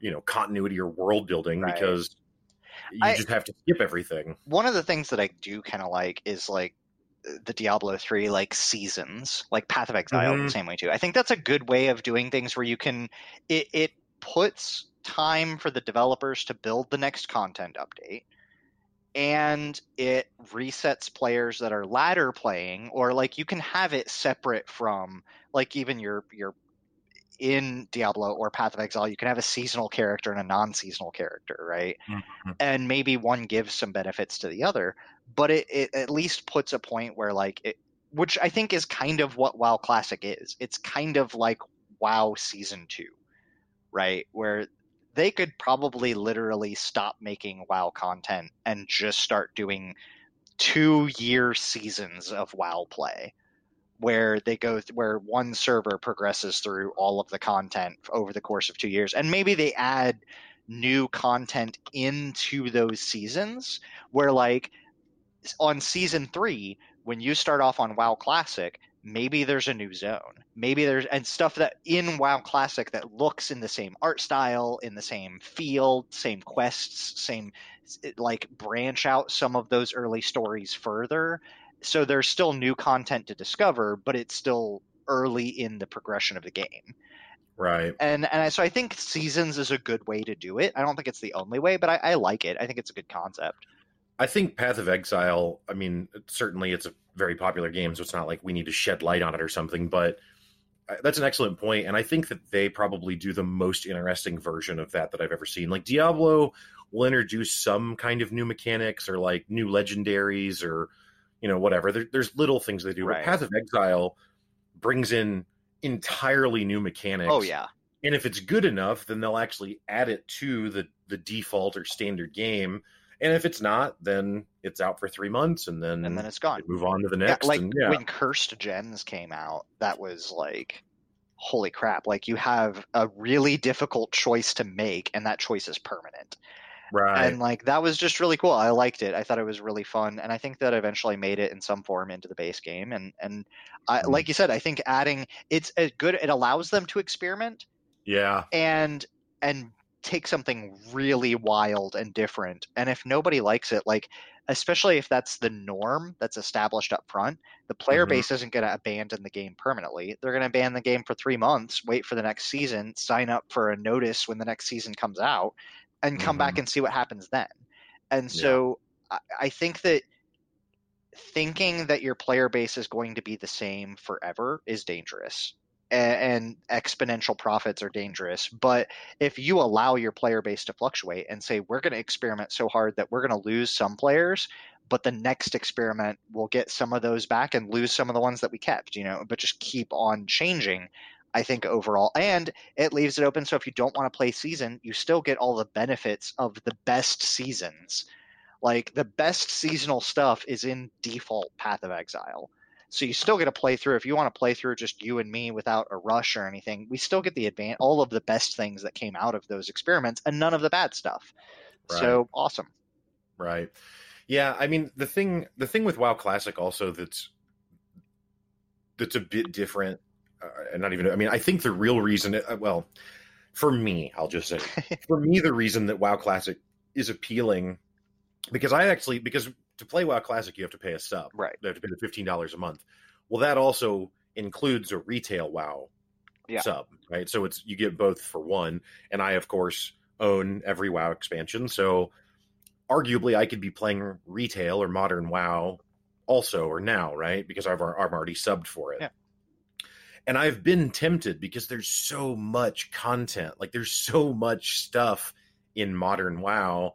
you know continuity or world building Right. because you I- just have to skip everything. one of the things that I do kind of like is like the Diablo 3 like seasons, like Path of Exile Mhm. the same way too. I think that's a good way of doing things where you can it it puts time for the developers to build the next content update and it resets players that are ladder playing or like you can have it separate from like even your your in Diablo or Path of Exile, you can have a seasonal character and a non-seasonal character, right? Mhm. And maybe one gives some benefits to the other, but it, it at least puts a point where like it, which I think is kind of what WoW Classic is. It's kind of like WoW Season Two, right? Where they could probably literally stop making WoW content and just start doing two-year seasons of WoW play where they go th- where one server progresses through all of the content over the course of two years. And maybe they add new content into those seasons where like on season three when you start off on wow classic maybe there's a new zone. Maybe there's and stuff that in wow classic that looks in the same art style in the same field same quests same like branch out some of those early stories further so there's still new content to discover but it's still early in the progression of the game Right. and and I, so I think seasons is a good way to do it. I don't think it's the only way, but I, I like it. I think it's a good concept. I think Path of Exile, I mean, certainly it's a very popular game, so it's not like we need to shed light on it or something, but that's an excellent point, and I think that they probably do the most interesting version of that that I've ever seen. Like Diablo will introduce some kind of new mechanics or like new legendaries or you know whatever. There, there's little things they do, Right. but Path of Exile brings in entirely new mechanics. Oh yeah, and if it's good enough, then they'll actually add it to the the default or standard game. And if it's not, then it's out for three months, and then and then it's gone. move on to the Yeah, next. like and yeah, when Cursed Gems came out, that was like, holy crap! Like you have a really difficult choice to make, and that choice is permanent. Right, And like that was just really cool. I liked it. I thought it was really fun, and I think that eventually made it in some form into the base game. And and I, Mhm. like you said, I think adding it's a good. It allows them to experiment yeah, and and take something really wild and different and if nobody likes it like especially if that's the norm that's established up front the player Mhm. base isn't going to abandon the game permanently they're going to abandon the game for three months wait for the next season sign up for a notice when the next season comes out and come back Mhm. and see what happens then. And so I, I think that thinking that your player base is going to be the same forever is dangerous. And exponential profits are dangerous. But if you allow your player base to fluctuate and say we're going to experiment so hard that we're going to lose some players but the next experiment will get some of those back and lose some of the ones that we kept you know but just keep on changing i think overall and it leaves it open so if you don't want to play season you still get all the benefits of the best seasons like the best seasonal stuff is in default path of exile so you still get a playthrough. if you want to play through just you and me without a rush or anything we still get the advan all of the best things that came out of those experiments and none of the bad stuff so awesome right. Yeah, I mean the thing the thing with WoW Classic also that's that's a bit different, and not even. I mean, I think the real reason, uh, well, for me, I'll just say, for me, the reason that WoW Classic is appealing because I actually because to play WoW Classic you have to pay a sub. right You have to pay the fifteen dollars a month. Well, that also includes a retail WoW Yeah. sub, right? So it's you get both for one. And I, of course, own every WoW expansion, so arguably I could be playing retail or modern WoW also or now, right? Because I've I'm already subbed for it. Yeah. And I've been tempted because there's so much content, like there's so much stuff in modern WoW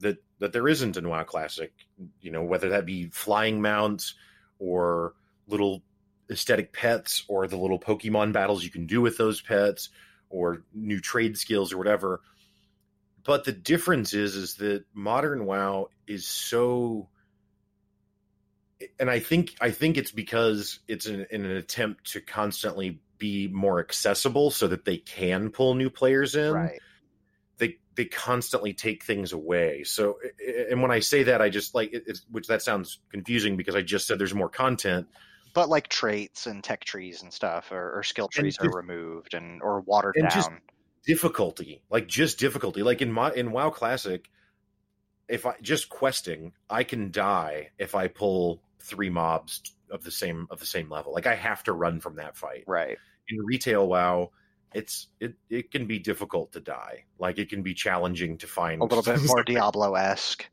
that that there isn't in WoW Classic. You know, whether that be flying mounts or little aesthetic pets or the little Pokemon battles you can do with those pets or new trade skills or whatever. But the difference is is that modern WoW is so and I think I think it's because it's in, in an attempt to constantly be more accessible so that they can pull new players in right they they constantly take things away. So, and when I say that, I just like it, which that sounds confusing because I just said there's more content. But like traits and tech trees and stuff, or, or skill trees And are removed and or watered and down. difficulty like just difficulty like in my in wow classic if i just questing i can die if i pull three mobs of the same of the same level like i have to run from that fight right. in retail wow it's it it can be difficult to die like it can be challenging to find A little bit more Diablo esque.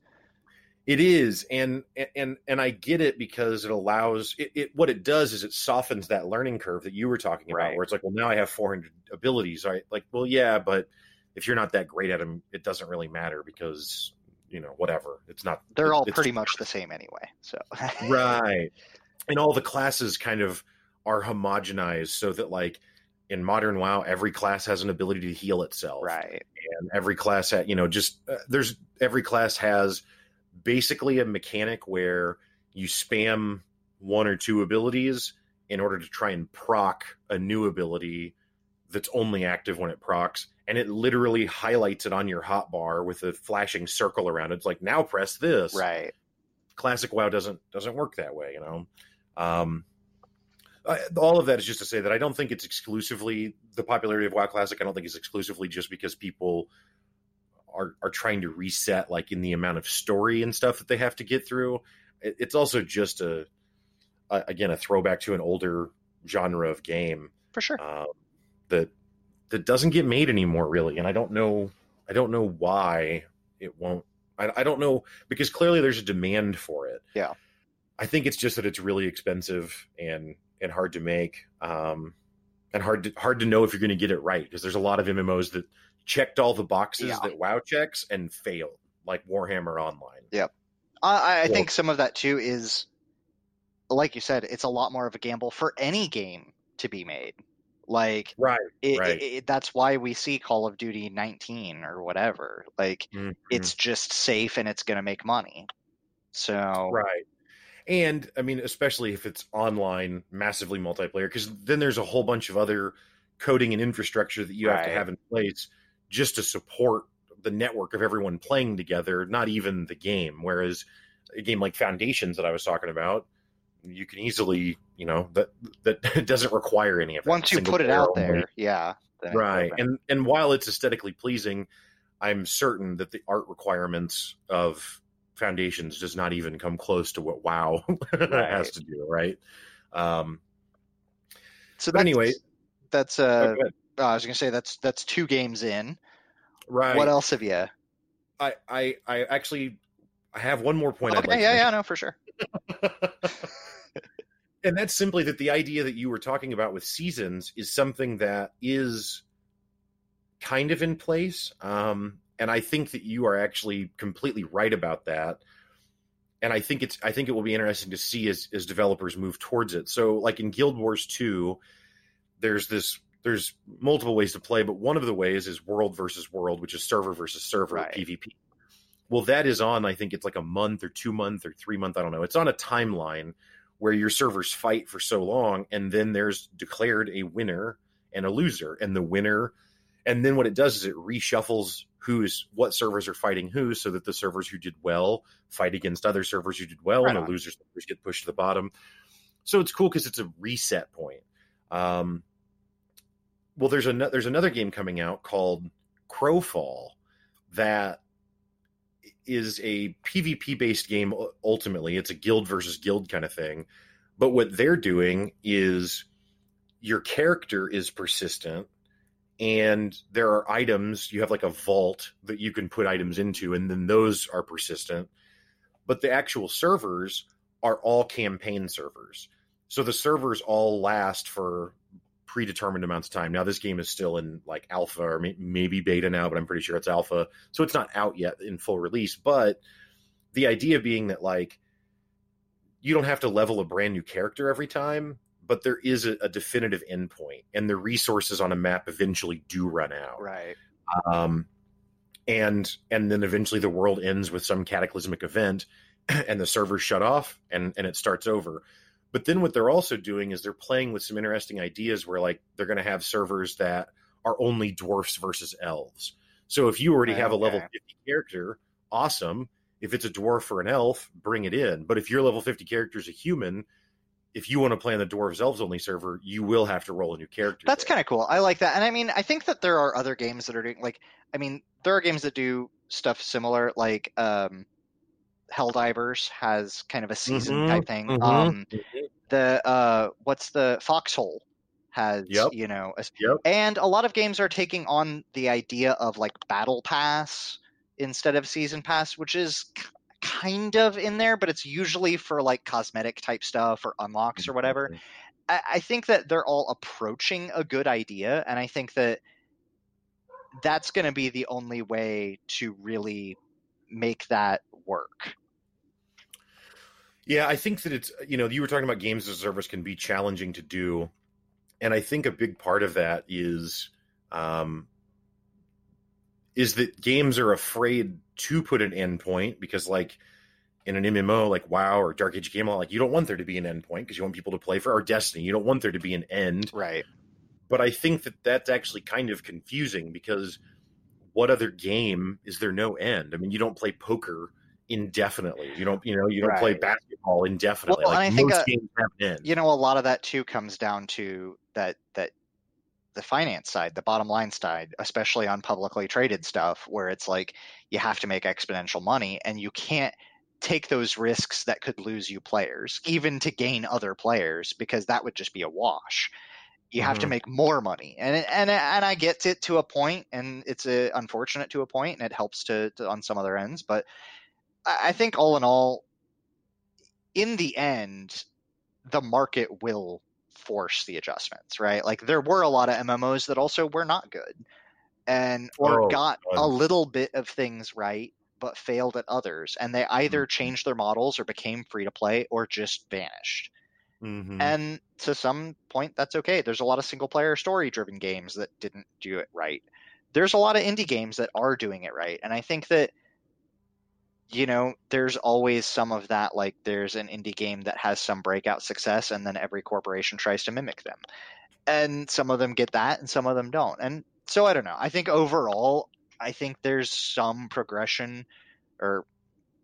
it is and and and i get it because it allows it, it what it does is it softens that learning curve that you were talking about Right. where it's like well now i have 400 abilities right like well yeah but if you're not that great at them it doesn't really matter because you know whatever it's not They're all pretty much the same anyway. So right and all the classes kind of are homogenized so that like in modern wow every class has an ability to heal itself right. and every class ha you know just uh, there's every class has basically a mechanic where you spam one or two abilities in order to try and proc a new ability that's only active when it procs and it literally highlights it on your hotbar with a flashing circle around it it's like now press this Right. classic WoW doesn't doesn't work that way. You know, um, I, all of that is just to say that I don't think it's exclusively the popularity of WoW Classic. I don't think it's exclusively just because people are are trying to reset like in the amount of story and stuff that they have to get through. It, it's also just a, a again a throwback to an older genre of game For sure. um, that that doesn't get made anymore really and i don't know i don't know why it won't I, I don't know because clearly there's a demand for it Yeah. i think it's just that it's really expensive and and hard to make um and hard to hard to know if you're going to get it right because there's a lot of mmos that checked all the boxes Yeah. that wow checks and failed like warhammer online I, I Well- think some of that too is, like you said, it's a lot more of a gamble for any game to be made. Like right it, Right. it, it- that's why we see Call of Duty 19 or whatever. Like Mhm. it's just safe and it's going to make money. So Right. And I mean, especially if it's online, massively multiplayer, because then there's a whole bunch of other coding and infrastructure that you have to have in place just to support the network of everyone playing together, not even the game. Whereas a game like Foundations that I was talking about, you can easily, you know, that that doesn't require any of that. once you put it out only. there, yeah, right and and while it's aesthetically pleasing i'm certain that the art requirements of foundations does not even come close to what wow has to do right um So that's, anyway- that's oh, uh, go ahead. I was gonna say that's that's two games in. right What else have you? i i i actually i have one more point I'd Okay, like to yeah, yeah, no, for sure. and that's simply that the idea that you were talking about with seasons is something that is kind of in place um and i think that you are actually completely right about that. And i think it's i think it will be interesting to see as as developers move towards it. So like in guild wars 2 there's this there's multiple ways to play but one of the ways is world versus world which is server versus server Right. pvp well that is on i think it's like a month or two month or three month i don't know. It's on a timeline where your servers fight for so long and then there's declared a winner and a loser and the winner and then what it does is it reshuffles who's what servers are fighting who so that the servers who did well fight against other servers who did well Right and the loser servers get pushed to the bottom. So it's cool because it's a reset point. Um, well there's another there's another game coming out called crowfall that is a PvP based game ultimately. It's a guild versus guild kind of thing. But what they're doing is your character is persistent and there are items, you have like a vault that you can put items into, and then those are persistent. But the actual servers are all campaign servers. So the servers all last for predetermined amounts of time. Now this game is still in like alpha or may- maybe beta now, but I'm pretty sure it's alpha. So it's not out yet in full release, but the idea being that like you don't have to level a brand new character every time, but there is a, a definitive endpoint and the resources on a map eventually do run out Right. um, and and then eventually the world ends with some cataclysmic event and the servers shut off and and it starts over but then what they're also doing is they're playing with some interesting ideas where like they're going to have servers that are only dwarfs versus elves So if you already have a level 50 character, awesome. If it's a dwarf or an elf, bring it in. But if your level 50 character is a human, if you want to play on the dwarves elves only server, you will have to roll a new character. That's kind of cool. I like that. And I mean, I think that there are other games that are doing like I mean, there are games that do stuff similar like um Helldivers has kind of a season Mhm, type thing. mhm. Um Mhm. the uh what's the Foxhole has, Yep. you know, a- Yep. and a lot of games are taking on the idea of like battle pass instead of season pass, which is k- kind of in there, but it's usually for like cosmetic type stuff or unlocks or whatever. I, I think that they're all approaching a good idea, and I think that that's going to be the only way to really make that work. Yeah, I think that it's you know you were talking about games as a service can be challenging to do, and I think a big part of that is um, is that games are afraid to put an endpoint because like in an MMO like WoW or Dark Age game like you don't want there to be an endpoint because you want people to play for our Destiny. You don't want there to be an end. Right. But I think that that's actually kind of confusing because what other game is there no end? I mean, you don't play poker indefinitely. You don't, you know, you don't play basketball indefinitely. Well, like and I think, most uh, games have an end. You know, a lot of that too comes down to that that the finance side, the bottom line side, especially on publicly traded stuff, where it's like you have to make exponential money, and you can't take those risks that could lose you players, even to gain other players, because that would just be a wash. You have to Mhm. make more money, and and and I get it to a point, and it's a, unfortunate to a point, and it helps to, to on some other ends, but I think all in all, in the end, the market will force the adjustments, right? Like there were a lot of MMOs that also were not good and or Oh, got a little bit of things right but failed at others and they either Mhm. changed their models or became free to play or just vanished. Mhm. And to some point that's okay. There's a lot of single player story driven games that didn't do it right. There's a lot of indie games that are doing it right. And I think that you know, there's always some of that like there's an indie game that has some breakout success and then every corporation tries to mimic them. And some of them get that and some of them don't. And so I don't know. I think overall I think there's some progression or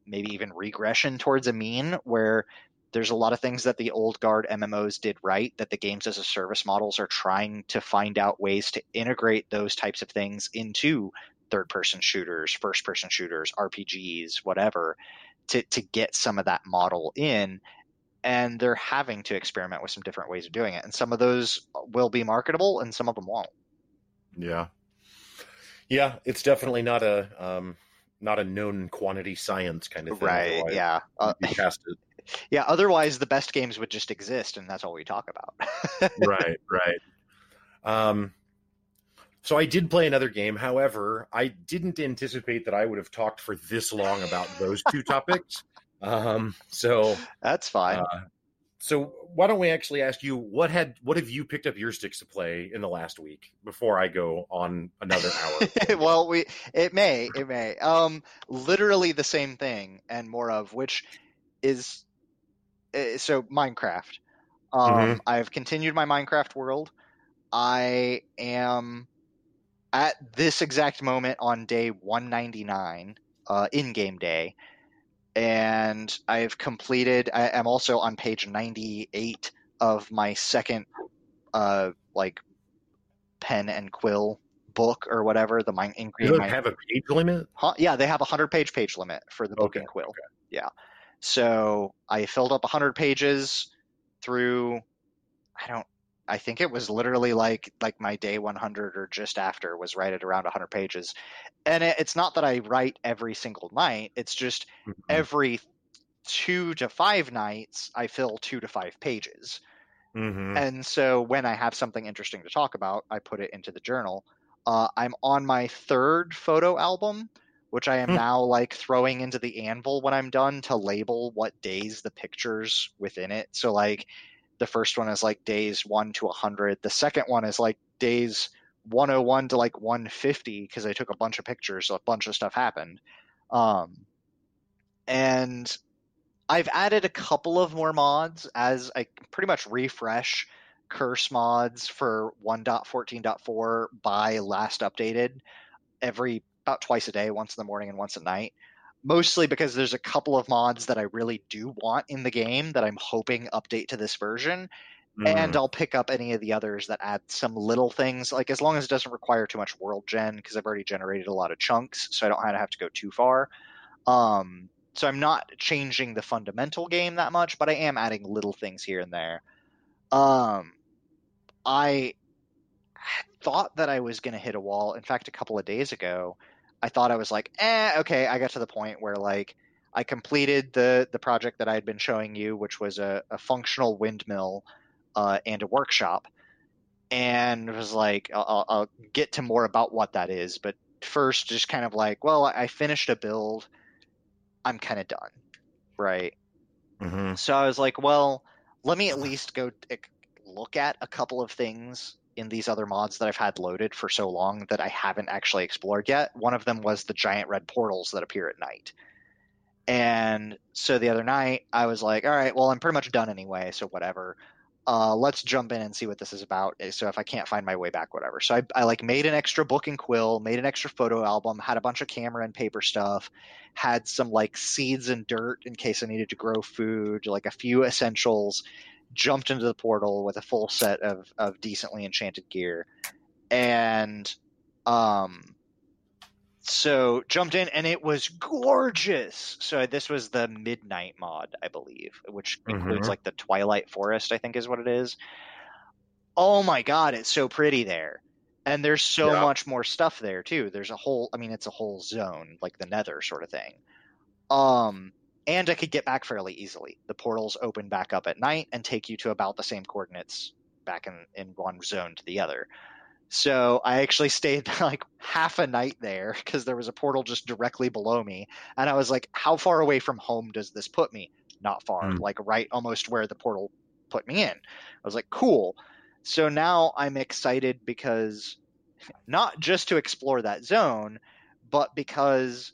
maybe even regression towards a mean where there's a lot of things that the old guard MMOs did right that the games as a service models are trying to find out ways to integrate those types of things into third person shooters, first person shooters, RPGs, whatever, to, to get some of that model in. And they're having to experiment with some different ways of doing it. And some of those will be marketable and some of them won't. yeah, yeah, it's definitely not a um, not a known quantity science kind of thing. Right. otherwise Yeah. Uh, you'd be past it. Yeah. Otherwise, the best games would just exist, and that's all we talk about. right, right. Um, so I did play another game. However, I didn't anticipate that I would have talked for this long about those two topics. Um, so, that's fine. uh, so why don't we actually ask you what had what have you picked up your sticks to play in the last week before I go on another hour? well, we it may it may um literally the same thing and more of which is so Minecraft. Um, Mhm. I've continued my Minecraft world. I am at this exact moment on day 199, uh, in-game day, and I've completed. I am also on page 98 of my second, uh, like pen and quill book or whatever. The mine you don't have a page limit. Huh? Yeah, they have a hundred page page limit for the book Okay, and quill. Yeah. So I filled up hundred pages through I don't I think it was literally like like my day 100 or just after was right at around 100 pages. And it, it's not that I write every single night, it's just Mhm. every 2 to 5 nights I fill 2 to 5 pages. Mhm. And so when I have something interesting to talk about, I put it into the journal. Uh, I'm on my third photo album, which I am Hmm. now like throwing into the anvil when I'm done to label what days the pictures within it. So like the first one is like days 1 to 100. The second one is like days 101 to like 150 because I took a bunch of pictures, so a bunch of stuff happened. Um, and I've added a couple of more mods as I pretty much refresh curse mods for 1.14.4 by last updated every about twice a day, once in the morning and once at night. Mostly because there's a couple of mods that I really do want in the game that I'm hoping update to this version. Mm. And I'll pick up any of the others that add some little things, like as long as it doesn't require too much world gen, because I've already generated a lot of chunks, so I don't have to go too far. Um, so I'm not changing the fundamental game that much, but I am adding little things here and there. Um, I thought that I was going to hit a wall. In fact, a couple of days ago, I thought I was like, eh, okay. I got to the point where like I completed the the project that I had been showing you, which was a, a functional windmill uh, and a workshop, and was like, I'll, I'll get to more about what that is, but first, just kind of like, well, I finished a build. I'm kind of done, right? Mhm. So I was like, well, let me at least go look at a couple of things in these other mods that I've had loaded for so long that I haven't actually explored yet. One of them was the giant red portals that appear at night. And so the other night, I was like, all right, well, I'm pretty much done anyway, so whatever. Uh, let's jump in and see what this is about. eh, So if I can't find my way back, whatever. So I, I like made an extra book and quill, made an extra photo album, had a bunch of camera and paper stuff, had some like seeds and dirt in case I needed to grow food, like a few essentials, jumped into the portal with a full set of, of decently enchanted gear. And um so jumped in and it was gorgeous. So this was the midnight mod, I believe, which includes Mhm. like the Twilight Forest, I think is what it is. Oh my god, it's so pretty there. And there's so Yeah. much more stuff there too. There's a whole I mean it's a whole zone, like the Nether sort of thing. Um and I could get back fairly easily. The portals open back up at night and take you to about the same coordinates back in, in one zone to the other. So I actually stayed like half a night there because there was a portal just directly below me. And I was like, how far away from home does this put me? Not far, Hmm. like right almost where the portal put me in. I was like, cool. So now I'm excited because not just to explore that zone, but because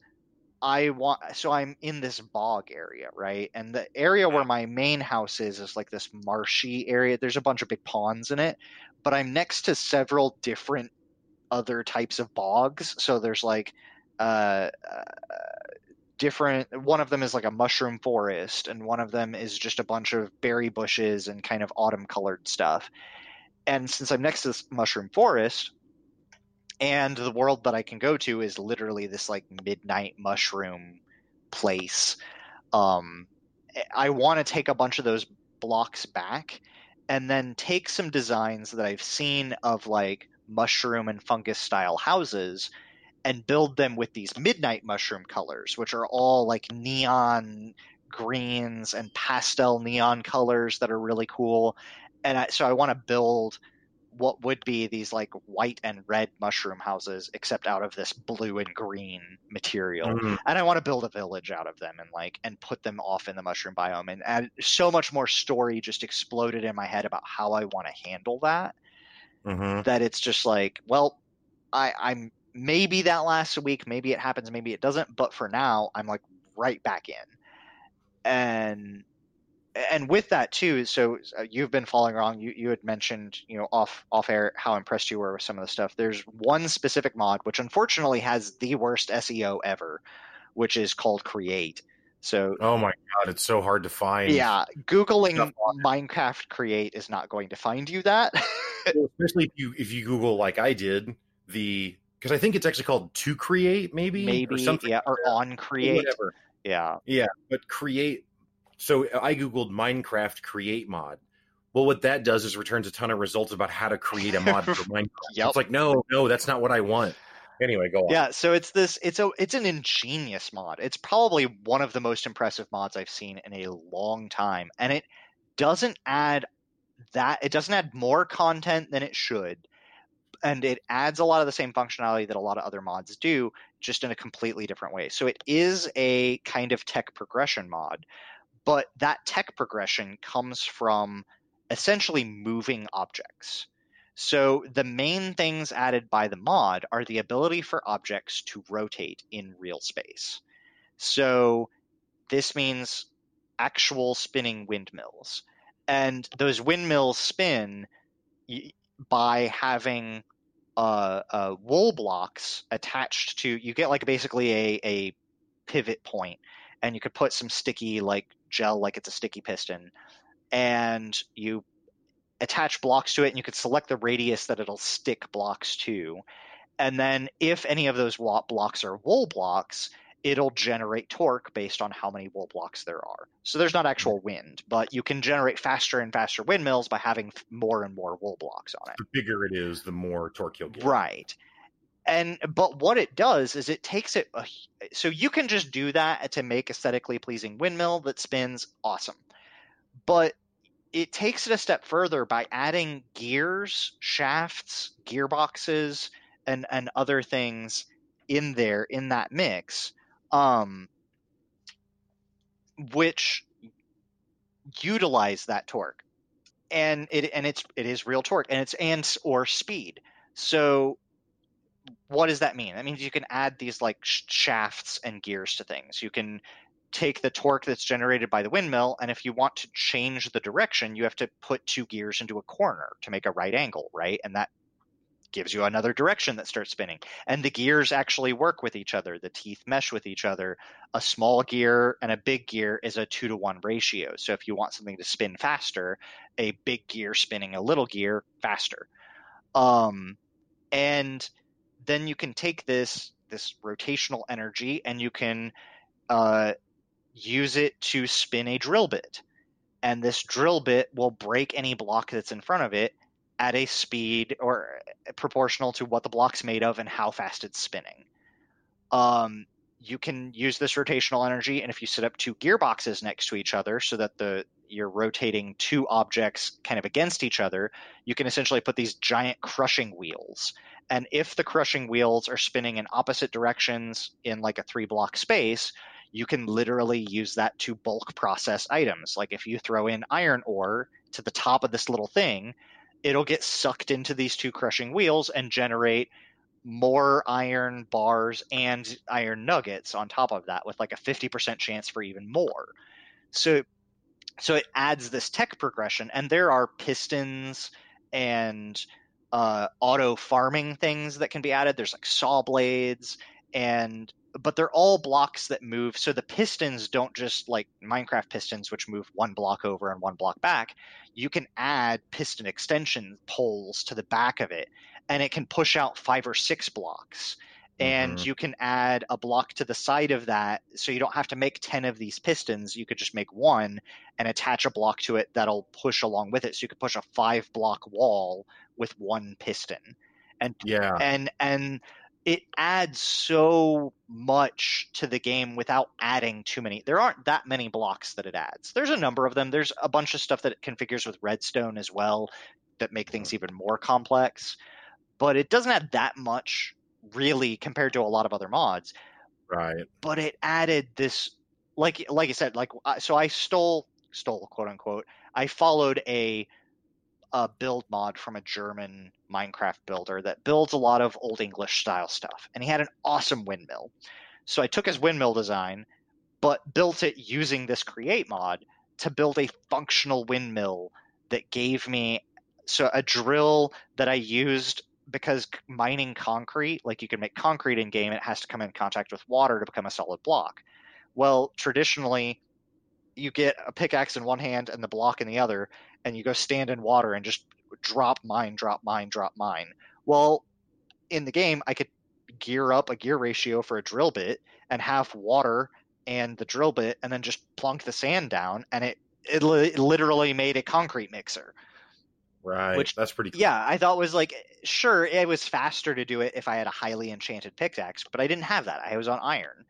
I want so I'm in this bog area, right? And the area where my main house is is like this marshy area. There's a bunch of big ponds in it, but I'm next to several different other types of bogs. So there's like uh, uh different one of them is like a mushroom forest and one of them is just a bunch of berry bushes and kind of autumn colored stuff. And since I'm next to this mushroom forest, and the world that I can go to is literally this like midnight mushroom place. Um, I want to take a bunch of those blocks back and then take some designs that I've seen of like mushroom and fungus style houses and build them with these midnight mushroom colors, which are all like neon greens and pastel neon colors that are really cool. And I, so I want to build what would be these like white and red mushroom houses except out of this blue and green material Mhm. and i want to build a village out of them and like and put them off in the mushroom biome and add so much more story just exploded in my head about how i want to handle that Mhm. that it's just like well i i'm maybe that lasts a week maybe it happens maybe it doesn't but for now i'm like right back in and and with that too so uh, you've been following along you, you had mentioned you know off off air how impressed you were with some of the stuff there's one specific mod which unfortunately has the worst seo ever which is called create so Oh my god, it's so hard to find. yeah googling minecraft create is not going to find you that especially if you if you Google like I did the because I think it's actually called to create maybe or maybe something yeah or on create whatever. yeah Yeah, but create. So uh, I googled Minecraft create mod. Well, what that does is returns a ton of results about how to create a mod for Minecraft. Yep. It's like no, no, that's not what I want. Anyway, go on. Yeah, so it's this it's a it's an ingenious mod. It's probably one of the most impressive mods I've seen in a long time. And it doesn't add that it doesn't add more content than it should. And it adds a lot of the same functionality that a lot of other mods do, just in a completely different way. So it is a kind of tech progression mod, but that tech progression comes from essentially moving objects. So the main things added by the mod are the ability for objects to rotate in real space. So this means actual spinning windmills. And those windmills spin by having uh, uh, wool blocks attached to. You get like basically a a pivot point, and you could put some sticky like gel, like it's a sticky piston, and you attach blocks to it, and you can select the radius that it'll stick blocks to. And then, if any of those blocks are wool blocks, it'll generate torque based on how many wool blocks there are. So there's not actual mm-hmm. wind, but you can generate faster and faster windmills by having more and more wool blocks on it. The bigger it is, the more torque you'll get. Right. And but what it does is it takes it so you can just do that to make aesthetically pleasing windmill that spins awesome. But it takes it a step further by adding gears, shafts, gearboxes, and and other things in there in that mix um, which utilize that torque and it and it's it is real torque and it's and or speed so what does that mean that means you can add these like shafts and gears to things you can take the torque that's generated by the windmill and if you want to change the direction you have to put two gears into a corner to make a right angle right and that gives you another direction that starts spinning. And the gears actually work with each other. The teeth mesh with each other. A small gear and a big gear is a two to one ratio. So if you want something to spin faster, a big gear spinning a little gear faster. Um, and then you can take this this rotational energy and you can uh, use it to spin a drill bit. And this drill bit will break any block that's in front of it at a speed or proportional to what the block's made of and how fast it's spinning. Um, you can use this rotational energy, and if you set up two gearboxes next to each other so that the you're rotating two objects kind of against each other, you can essentially put these giant crushing wheels. And if the crushing wheels are spinning in opposite directions in like a three block space, you can literally use that to bulk process items. Like if you throw in iron ore to the top of this little thing, it'll get sucked into these two crushing wheels and generate more iron bars and iron nuggets on top of that with like a 50% chance for even more. So so it adds this tech progression and there are pistons and uh, auto farming things that can be added. There's like saw blades and but they're all blocks that move. So the pistons don't just like Minecraft pistons, which move one block over and one block back. You can add piston extension poles to the back of it, and it can push out five or six blocks. And mm-hmm. you can add a block to the side of that, so you don't have to make 10 of these pistons. You could just make one and attach a block to it that'll push along with it. So you could push a five block wall with one piston. And yeah, and and it adds so much to the game without adding too many. There aren't that many blocks that it adds. There's a number of them. There's a bunch of stuff that it configures with redstone as well that make things mm-hmm. even more complex. But it doesn't add that much really compared to a lot of other mods. Right. But it added this like like I said like so I stole stole quote unquote. I followed a a build mod from a German Minecraft builder that builds a lot of Old English style stuff. And he had an awesome windmill. So I took his windmill design, but built it using this create mod to build a functional windmill that gave me so a drill that I used because mining concrete, like you can make concrete in game, it has to come in contact with water to become a solid block. Well, traditionally, you get a pickaxe in one hand and the block in the other, and you go stand in water and just drop mine, drop mine, drop mine. Well, in the game, I could gear up a gear ratio for a drill bit and have water and the drill bit, and then just plunk the sand down, and it it, li- literally made a concrete mixer. Right. Which that's pretty cool. Yeah, I thought was like sure it was faster to do it if I had a highly enchanted pickaxe, but I didn't have that. I was on iron.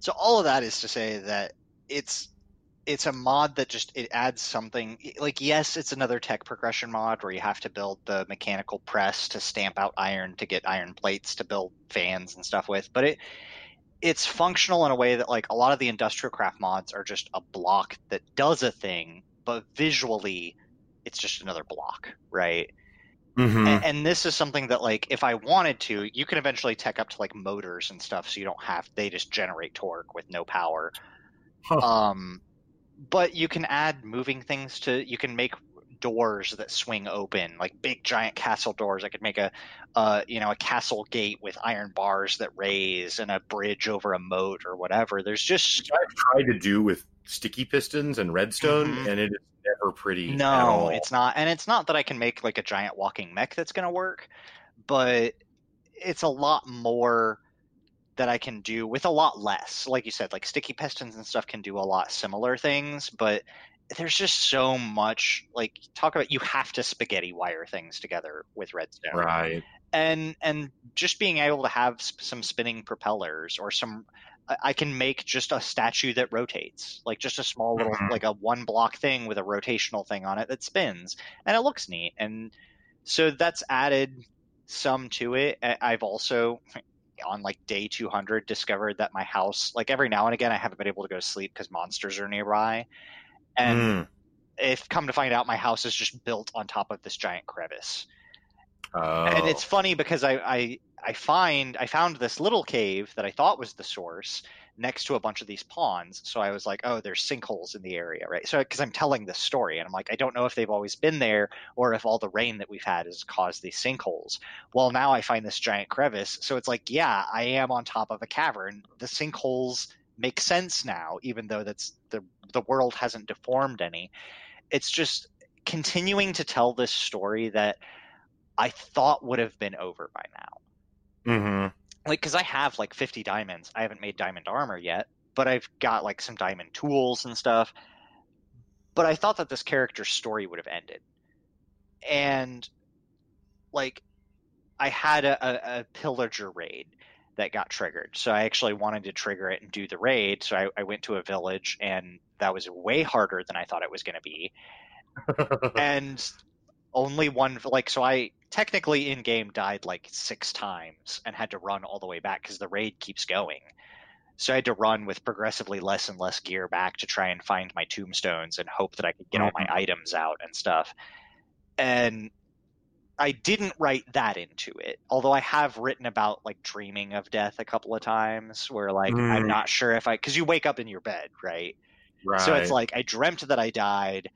So all of that is to say that it's it's a mod that just it adds something like yes it's another tech progression mod where you have to build the mechanical press to stamp out iron to get iron plates to build fans and stuff with but it it's functional in a way that like a lot of the industrial craft mods are just a block that does a thing but visually it's just another block right mm-hmm. and, and, this is something that like if i wanted to you can eventually tech up to like motors and stuff so you don't have they just generate torque with no power Huh. Um, but you can add moving things to you can make doors that swing open, like big giant castle doors. I could make a, uh, you know, a castle gate with iron bars that raise and a bridge over a moat or whatever. There's just Which I've tried to do with sticky pistons and redstone, Mhm. and it is never pretty. no, it's not, and it's not that I can make like a giant walking mech that's going to work, but it's a lot more that I can do with a lot less. Like you said, like sticky pistons and stuff can do a lot similar things, but there's just so much like talk about you have to spaghetti wire things together with redstone right. and and just being able to have sp- some spinning propellers or some I- can make just a statue that rotates, like just a small little, Mhm. like a one block thing with a rotational thing on it that spins, and it looks neat. And so that's added some to it. I've also, on like day 200, discovered that my house, like every now and again, I haven't been able to go to sleep because monsters are nearby. And Mm. if come to find out, my house is just built on top of this giant crevice Oh. and it's funny because I, I I find I found this little cave that I thought was the source next to a bunch of these ponds. So I was like, oh, there's sinkholes in the area, right? So because I'm telling this story, and I'm like, I don't know if they've always been there or if all the rain that we've had has caused these sinkholes. Well, now I find this giant crevice, so it's like, yeah, I am on top of a cavern. The sinkholes make sense now, even though that's the the world hasn't deformed any. It's just continuing to tell this story that I thought would have been over by now. Mhm. Like, because I have like 50 diamonds. I haven't made diamond armor yet, but I've got like some diamond tools and stuff. But I thought that this character's story would have ended. And, like, I had a, a, a pillager raid that got triggered. So I actually wanted to trigger it and do the raid. So I, I went to a village, and that was way harder than I thought it was going to be. and only one like so i technically in game died like six times and had to run all the way back because the raid keeps going so i had to run with progressively less and less gear back to try and find my tombstones and hope that i could get all my items out and stuff and i didn't write that into it although i have written about like dreaming of death a couple of times where like i'm Mm. not sure if i because you wake up in your bed right right. so it's like I dreamt that I died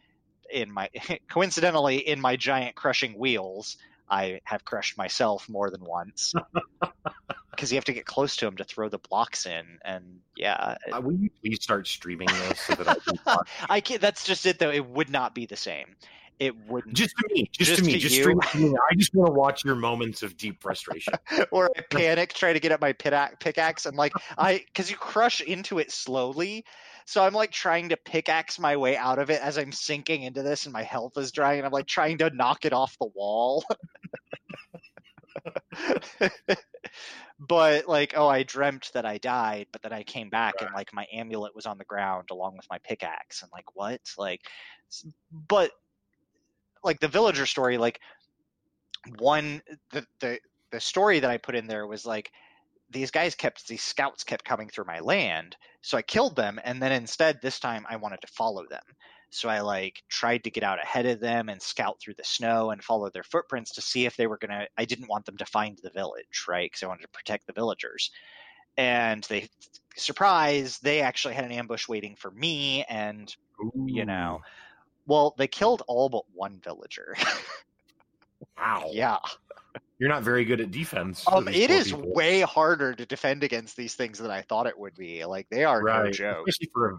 in my coincidentally in my giant crushing wheels. I have crushed myself more than once because you have to get close to him to throw the blocks in, and yeah, Uh, will you please start streaming this so that I can watch? I can't. That's just it though. It would not be the same. It wouldn't. just to me, just, Just to me, to just you? stream to me. I just want to watch your moments of deep frustration. or I panic trying to get at my pickaxe and like I because you crush into it slowly. So I'm like trying to pickaxe my way out of it as I'm sinking into this and my health is drying and I'm like trying to knock it off the wall. but like oh I dreamt that I died but then I came back and like my amulet was on the ground along with my pickaxe and like what? Like but like the villager story like one the the the story that I put in there was like these guys kept these scouts kept coming through my land, so I killed them, and then instead this time I wanted to follow them. So I like tried to get out ahead of them and scout through the snow and follow their footprints to see if they were gonna. I didn't want them to find the village, right? Because I wanted to protect the villagers. And they, surprise, they actually had an ambush waiting for me, and You know. well, they killed all but one villager. wow. yeah. You're not very good at defense. Um, it is people. way harder to defend against these things than I thought it would be. Like they are no right, joke. especially for a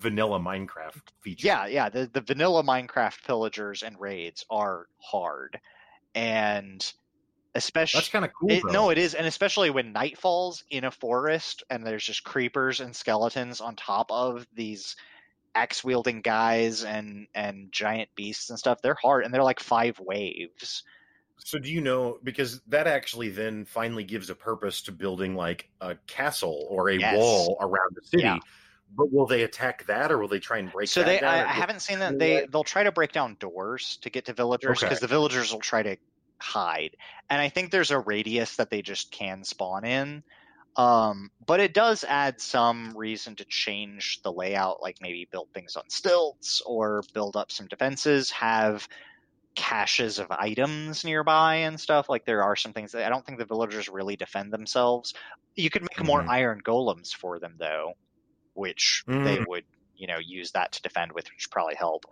vanilla Minecraft feature. Yeah, yeah. The the vanilla Minecraft pillagers and raids are hard, and especially that's kind of cool. it, no, it is, and especially when night falls in a forest and there's just creepers and skeletons on top of these axe wielding guys and and giant beasts and stuff. They're hard, and they're like five waves. So do you know because that actually then finally gives a purpose to building like a castle or a Yes. wall around the city. Yeah. But will they attack that or will they try and break So they, down? I, I haven't seen that They they'll try to break down doors to get to villagers Okay. because the villagers will try to hide, and I think there's a radius that they just can spawn in. Um, but it does add some reason to change the layout, like maybe build things on stilts or build up some defenses, have caches of items nearby and stuff. Like there are some things that I don't think the villagers really defend themselves. You could make more Mhm. iron golems for them though, which they Mm. would, you know, use that to defend with, which probably help.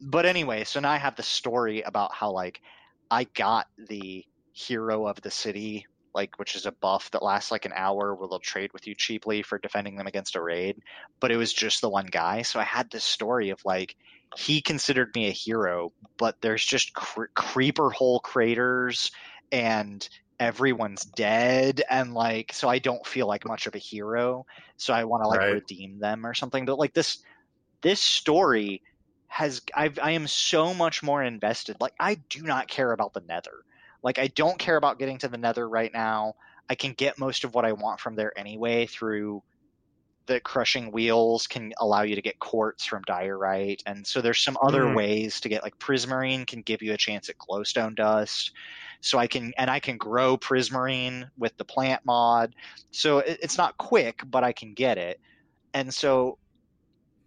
but anyway, so now I have the story about how like I got the hero of the city, like which is a buff that lasts like an hour where they'll trade with you cheaply for defending them against a raid. But it was just the one guy, so I had this story of like he considered me a hero, but there's just cre- creeper hole craters and everyone's dead and like so I don't feel like much of a hero, so I want to like Right. redeem them or something. But like this this story has I've, I am so much more invested. Like I do not care about the Nether. Like I don't care about getting to the Nether right now. I can get most of what I want from there anyway through the crushing wheels can allow you to get quartz from diorite and so there's some other Mm. ways to get like prismarine can give you a chance at glowstone dust. So i can and i can grow prismarine with the plant mod. So it, it's not quick but i can get it. And so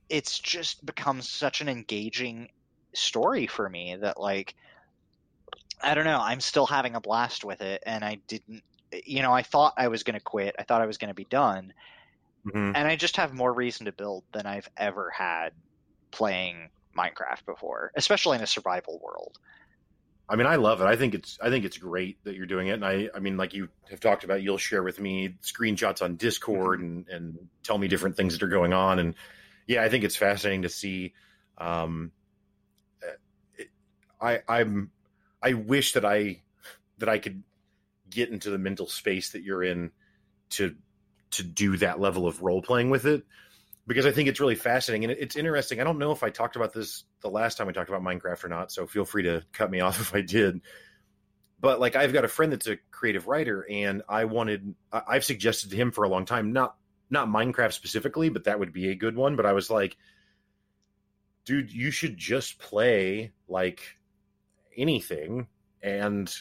it's just become such an engaging story for me that like i don't know i'm still having a blast with it and i didn't you know i thought i was going to quit. I thought i was going to be done Mhm. and I just have more reason to build than I've ever had playing Minecraft before, especially in a survival world. I mean, I love it. I think it's I think it's great that you're doing it, and I I mean, like you have talked about, you'll share with me screenshots on Discord and and tell me different things that are going on, and yeah, I think it's fascinating to see. Um, it, I I'm I wish that I that I could get into the mental space that you're in to to do that level of role playing with it because I think it's really fascinating and it's interesting. I don't know if I talked about this the last time we talked about Minecraft or not, so feel free to cut me off if I did. But like I've got a friend that's a creative writer and I wanted I- I've suggested to him for a long time not not Minecraft specifically, but that would be a good one, but I was like dude, you should just play like anything and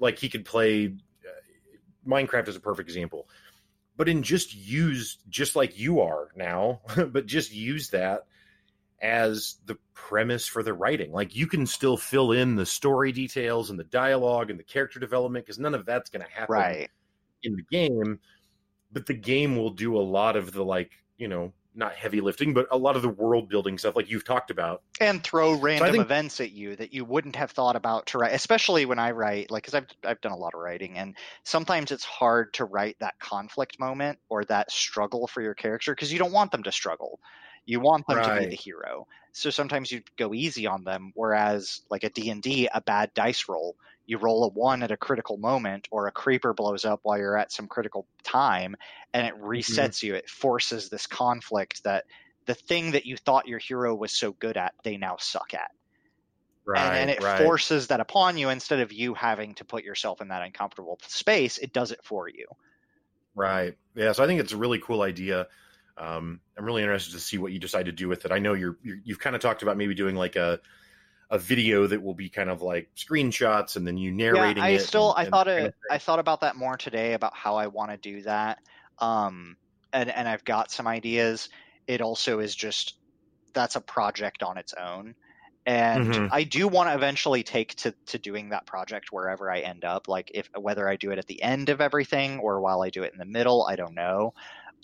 like he could play uh, Minecraft is a perfect example but in just use just like you are now but just use that as the premise for the writing like you can still fill in the story details and the dialogue and the character development because none of that's going to happen Right. in the game but the game will do a lot of the like you know not heavy lifting but a lot of the world building stuff like you've talked about And throw random think- events at you that you wouldn't have thought about to write, especially when I write, like, because I've, I've done a lot of writing, and sometimes it's hard to write that conflict moment or that struggle for your character because you don't want them to struggle. You want them to be the hero. So sometimes you go easy on them, whereas, like a D&D, a bad dice roll, you roll a one at a critical moment or a creeper blows up while you're at some critical time and it resets you it forces this conflict that the thing that you thought your hero was so good at they now suck at and, and it right. forces that upon you instead of you having to put yourself in that uncomfortable space it does it for you Right. Yeah. So I think it's a really cool idea. Um, I'm really interested to see what you decide to do with it. I know you're, you're you've kind of talked about maybe doing like a a video that will be kind of like screenshots and then you narrating yeah i still and- i and thought it i thought about that more today about how i want to do that um and and i've got some ideas. It also is just that's a project on its own and Mhm. i do want to eventually take to to doing that project wherever i end up like if whether i do it at the end of everything or while i do it in the middle i don't know.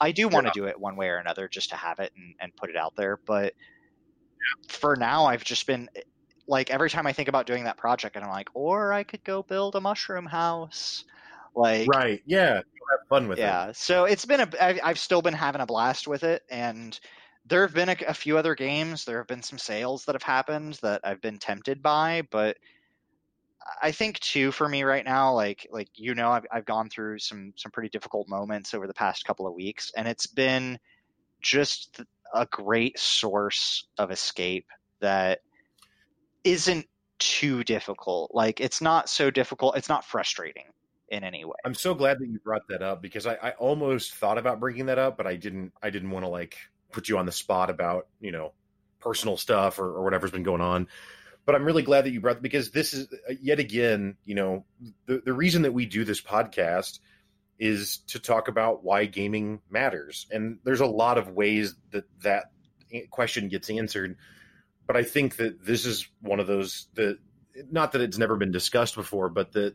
I do want to do it one way or another just to have it and, and put it out there but for now i've just been like every time I think about doing that project, and I'm like, or I could go build a mushroom house. Like, Right. Yeah. You'll have fun with it. yeah. So it's been a. I, I've still been having a blast with it, and there have been a, a few other games. There have been some sales that have happened that I've been tempted by, but I think too for me right now, like like you know, I've I've gone through some some pretty difficult moments over the past couple of weeks, and it's been just a great source of escape that isn't too difficult. Like it's not so difficult. It's not frustrating in any way. I'm so glad that you brought that up because I, I almost thought about bringing that up, but I didn't. I didn't want to like put you on the spot about you know personal stuff or, or whatever's been going on. But I'm really glad that you brought because this is uh, yet again, you know, the the reason that we do this podcast is to talk about why gaming matters, and there's a lot of ways that that question gets answered. But I think that this is one of those that not that it's never been discussed before, but that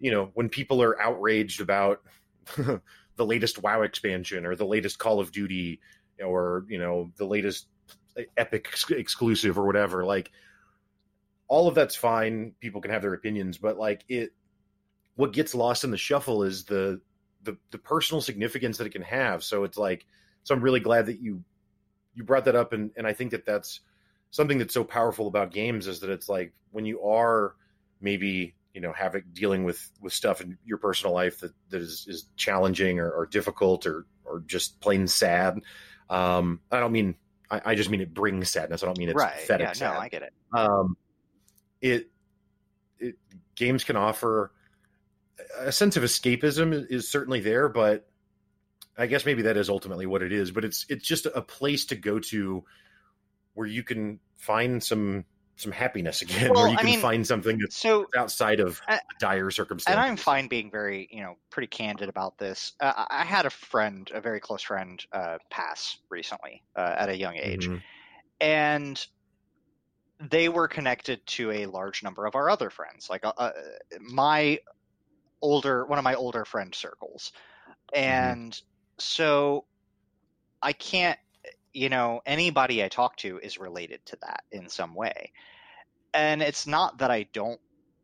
you know when people are outraged about the latest WoW expansion or the latest Call of Duty or you know the latest epic ex- exclusive or whatever like all of that's fine. People can have their opinions but like it what gets lost in the shuffle is the the the personal significance that it can have. So it's like so i'm really glad that you you brought that up and and i think that that's something that's so powerful about games is that it's like when you are maybe you know having dealing with with stuff in your personal life that that is is challenging or, or difficult or or just plain sad um i don't mean I, I just mean it brings sadness i don't mean it's right. pathetic Yeah, sad no, I get it. um, it, it games can offer a sense of escapism is, is certainly there, but I guess maybe that is ultimately what it is. But it's it's just a place to go to where you can find some some happiness again, Well, where you I can mean, find something that's So outside of I- dire circumstances. and I'm fine being very, you know, pretty candid about this. Uh, I had a friend, a very close friend, uh, pass recently uh, at a young age, Mhm. and they were connected to a large number of our other friends, like uh, uh, my older, one of my older friend circles, and so I can't, you know, anybody I talk to is related to that in some way, and it's not that I don't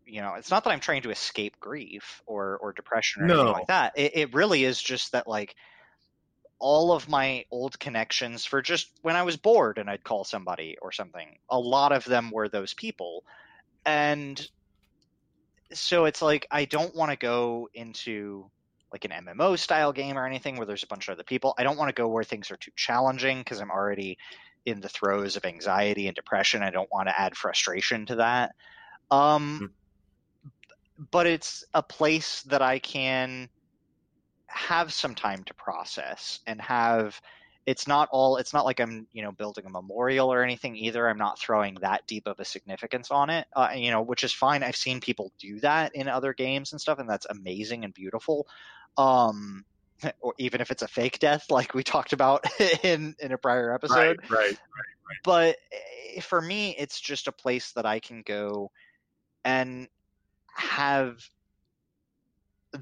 you know it's not that i'm trying to escape grief or or depression or anything like that. It, it really is just that like all of my old connections for just when i was bored and i'd call somebody or something a lot of them were those people. And so it's like i don't want to go into like an mmo style game or anything where there's a bunch of other people. I don't want to go where things are too challenging because i'm already in the throes of anxiety and depression. I don't want to add frustration to that. Um but it's a place that I can have some time to process and have it's not all it's not like I'm you know building a memorial or anything either. I'm not throwing that deep of a significance on it uh, you know which is fine. I've seen people do that in other games and stuff and that's amazing and beautiful um or even if it's a fake death like we talked about in in a prior episode right, right. but eh, for me it's just a place that i can go and have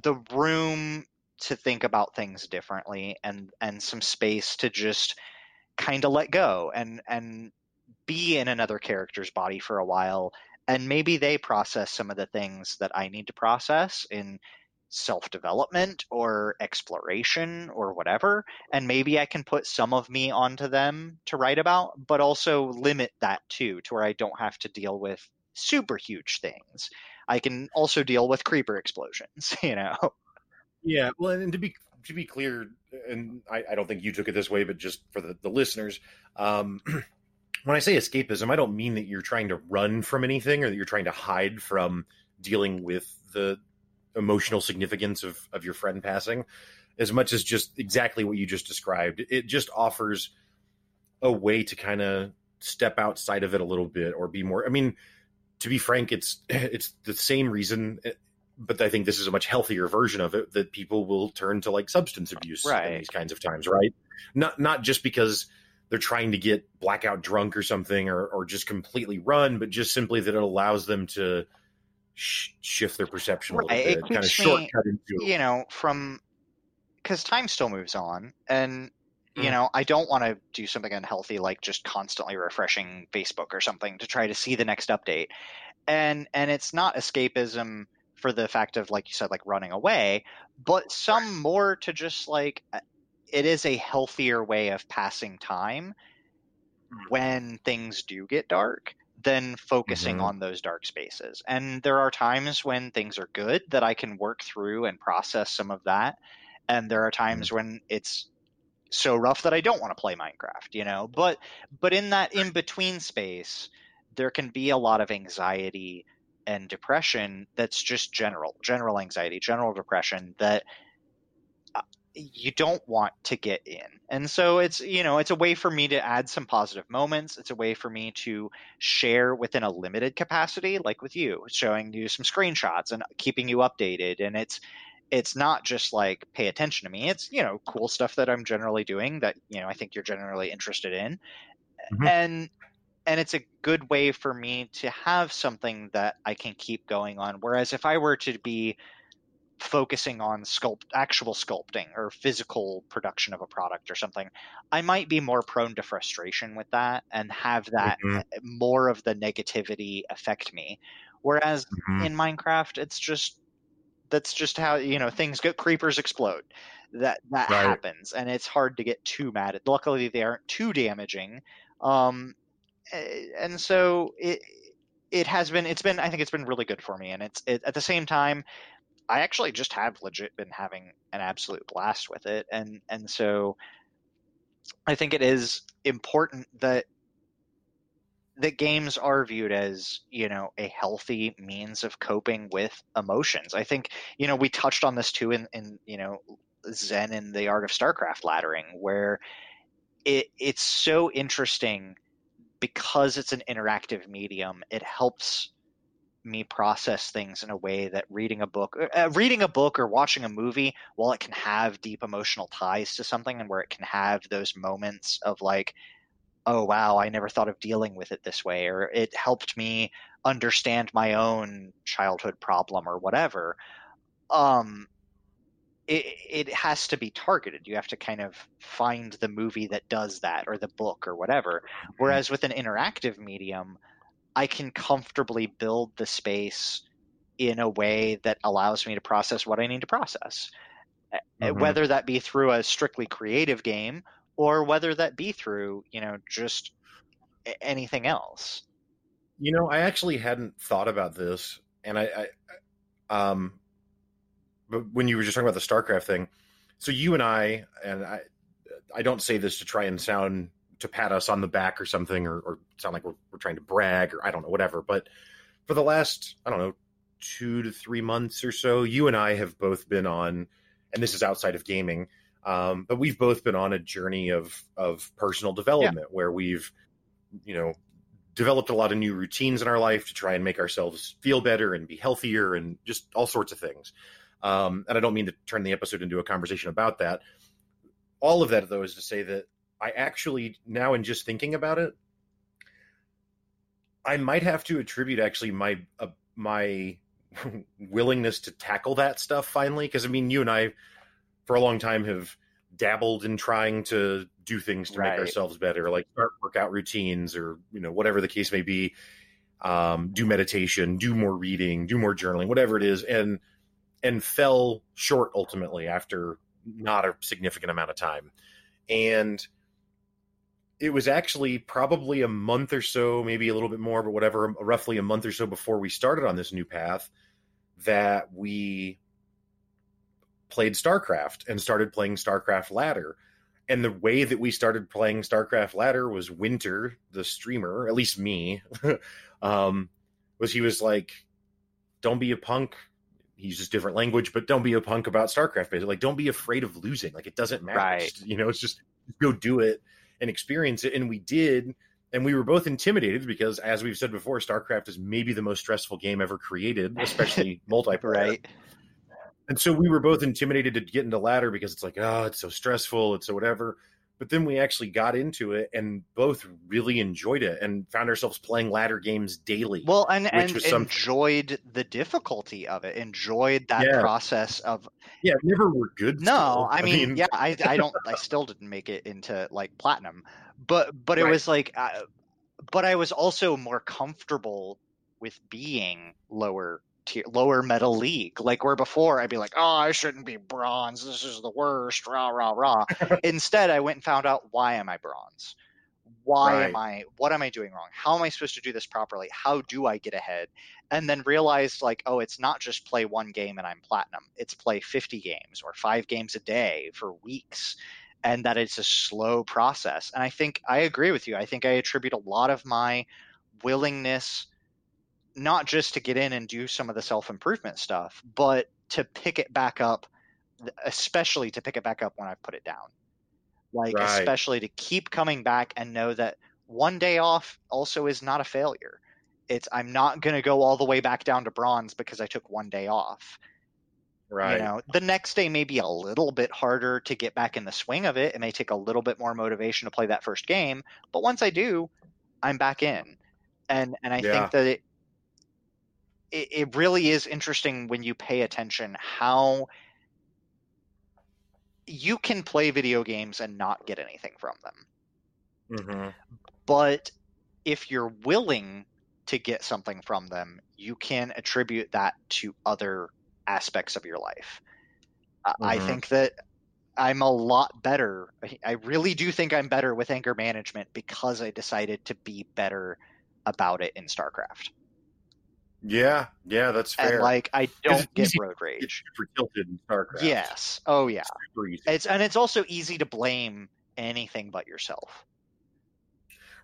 the room to think about things differently and and some space to just kind of let go and and be in another character's body for a while and maybe they process some of the things that i need to process in self-development or exploration or whatever and maybe I can put some of me onto them to write about, but also limit that too, to where I don't have to deal with super huge things. I can also deal with creeper explosions, you know. Yeah, well, and to be to be clear, and I, I don't think you took it this way, but just for the, the listeners, um, when I say escapism, I don't mean that you're trying to run from anything or that you're trying to hide from dealing with the emotional significance of of your friend passing, as much as just exactly what you just described. It just offers a way to kind of step outside of it a little bit or be more. I mean, to be frank, it's it's the same reason eh, but I think this is a much healthier version of it that people will turn to like substance abuse Right. in these kinds of times, right? Not not just because they're trying to get blackout drunk or something, or or just completely run, but just simply that it allows them to sh- shift their perception a little Right, it kind of shortcut into. you know, from because time still moves on, and you Mm. know, I don't want to do something unhealthy like just constantly refreshing Facebook or something to try to see the next update. And and it's not escapism for the fact of like you said, like running away, but some more to just like uh, it is a healthier way of passing time when things do get dark than focusing Mhm. on those dark spaces. And there are times when things are good that I can work through and process some of that. And there are times when it's so rough that I don't want to play Minecraft, you know. But but in that in between space, there can be a lot of anxiety and depression that's just general, general anxiety, general depression that you don't want to get in. And so it's, you know, it's a way for me to add some positive moments. It's a way for me to share within a limited capacity, like with you, showing you some screenshots and keeping you updated. And it's, it's not just like pay attention to me. It's, you know, cool stuff that I'm generally doing that, you know, I think you're generally interested in. Mhm. And, and it's a good way for me to have something that I can keep going on. Whereas if I were to be focusing on sculpt actual sculpting or physical production of a product or something i might be more prone to frustration with that and have that Mhm. more of the negativity affect me whereas Mhm. in minecraft it's just that's just how you know things go creepers explode that that Right. happens and it's hard to get too mad at luckily they aren't too damaging um eh, and so it it has been it's been i think it's been really good for me and it's it, at the same time i actually just have legit been having an absolute blast with it and and so i think it is important that that games are viewed as you know a healthy means of coping with emotions. I think you know we touched on this too in in you know zen and the art of starcraft laddering where it it's so interesting because it's an interactive medium it helps me process things in a way that reading a book uh, reading a book or watching a movie while it can have deep emotional ties to something and where it can have those moments of like oh wow i never thought of dealing with it this way or it helped me understand my own childhood problem or whatever um it, it has to be targeted. You have to kind of find the movie that does that or the book or whatever. Whereas with an interactive medium i can comfortably build the space in a way that allows me to process what i need to process Uh, Mhm. whether that be through a strictly creative game or whether that be through you know just anything else You know, I actually hadn't thought about this, and I, I um, but when you were just talking about the StarCraft thing, so you and I, and I, I don't say this to try and sound to pat us on the back or something, or, or sound like we're, we're trying to brag, or I don't know, whatever. But for the last, I don't know, two to three months or so, you and I have both been on, and this is outside of gaming, um, but we've both been on a journey of of personal development where we've, you know, developed a lot of new routines in our life to try and make ourselves feel better and be healthier and just all sorts of things. Um, and I don't mean to turn the episode into a conversation about that. All of that, though, is to say that I actually now, in just thinking about it, I might have to attribute actually my uh, my willingness to tackle that stuff finally. Because I mean, you and I, for a long time, have dabbled in trying to do things to Right. make ourselves better, like start workout routines or you know whatever the case may be. Um, do meditation, do more reading, do more journaling, whatever it is, and and fell short ultimately after not a significant amount of time. And it was actually probably a month or so, maybe a little bit more, but whatever, roughly a month or so before we started on this new path that we played StarCraft and started playing StarCraft Ladder. And the way that we started playing StarCraft Ladder was Winter, the streamer, at least me, um, was he was like, don't be a punk. He uses different language, but don't be a punk about StarCraft. Basically, like, don't be afraid of losing. Like, it doesn't matter. Right. Just- you know, it's just go do it and experience it. And we did. And we were both intimidated because, as we've said before, StarCraft is maybe the most stressful game ever created, especially multiplayer. right And so we were both intimidated to get into ladder because it's like, oh, it's so stressful, it's so whatever. But then we actually got into it and both really enjoyed it and found ourselves playing ladder games daily. well and and was some- enjoyed the difficulty of it enjoyed that Yeah. process of yeah, never were good. no i mean, yeah i i don't i still didn't make it into like platinum but but it Right. was like uh, but i was also more comfortable with being lower tier lower metal league like where before i'd be like oh i shouldn't be bronze. This is the worst rah rah rah. Instead i went and found out why am i bronze? Why am i what am i doing wrong? How am i supposed to do this properly? How do i get ahead? And then realized like oh it's not just play one game and i'm platinum. It's play 50 games or five games a day for weeks. And that it's a slow process. And i think i agree with you. I think i attribute a lot of my willingness not just to get in and do some of the self-improvement stuff but to pick it back up especially to pick it back up when i've put it down like Right. especially to keep coming back and know that one day off also is not a failure it's i'm not going to go all the way back down to bronze because i took one day off right. you know the next day may be a little bit harder to get back in the swing of it it may take a little bit more motivation to play that first game but once i do i'm back in and and i Yeah. think that it it, it really is interesting when you pay attention how you can play video games and not get anything from them. Mm-hmm. But if you're willing to get something from them, you can attribute that to other aspects of your life. Uh, I think that I'm a lot better. I really do think I'm better with anger management because I decided to be better about it in StarCraft. Yeah, yeah, that's fair. And like I don't get road It's rage. super tilted in StarCraft. Yes. Oh yeah. super easy. It's and it's also easy to blame anything but yourself.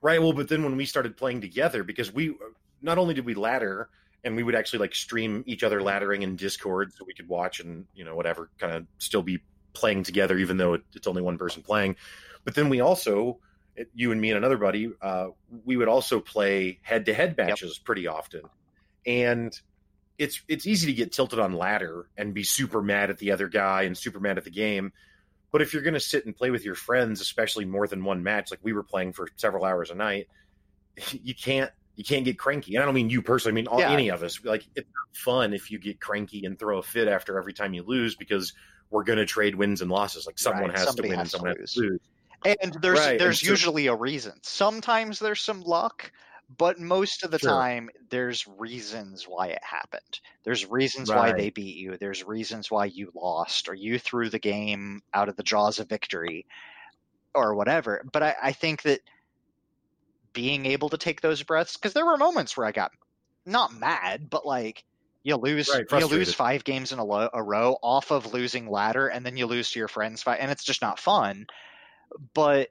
Right. Well, but then when we started playing together, because we not only did we ladder, and we would actually like stream each other laddering in Discord, so we could watch and you know whatever, kind of still be playing together, even though it, it's only one person playing. But then we also, you and me and another buddy, uh, we would also play head to head matches pretty often, and it's it's easy to get tilted on ladder and be super mad at the other guy and super mad at the game. But if you're going to sit and play with your friends, especially more than one match, like we were playing for several hours a night, you can't you can't get cranky. And I don't mean you personally; I mean all, Yeah. any of us. Like it's not fun if you get cranky and throw a fit after every time you lose because we're going to trade wins and losses. Like someone Right, has somebody to win has and someone lose. has to lose. And there's Right, and there's so- usually a reason. Sometimes there's some luck, but most of the Sure. time there's reasons why it happened. There's reasons why they beat you. There's reasons why you lost or you threw the game out of the jaws of victory or whatever. But I, I think that being able to take those breaths because there were moments where I got not mad, but like you lose Right, you lose five games in a, lo- a row off of losing ladder, and then you lose to your friends five, and it's just not fun. But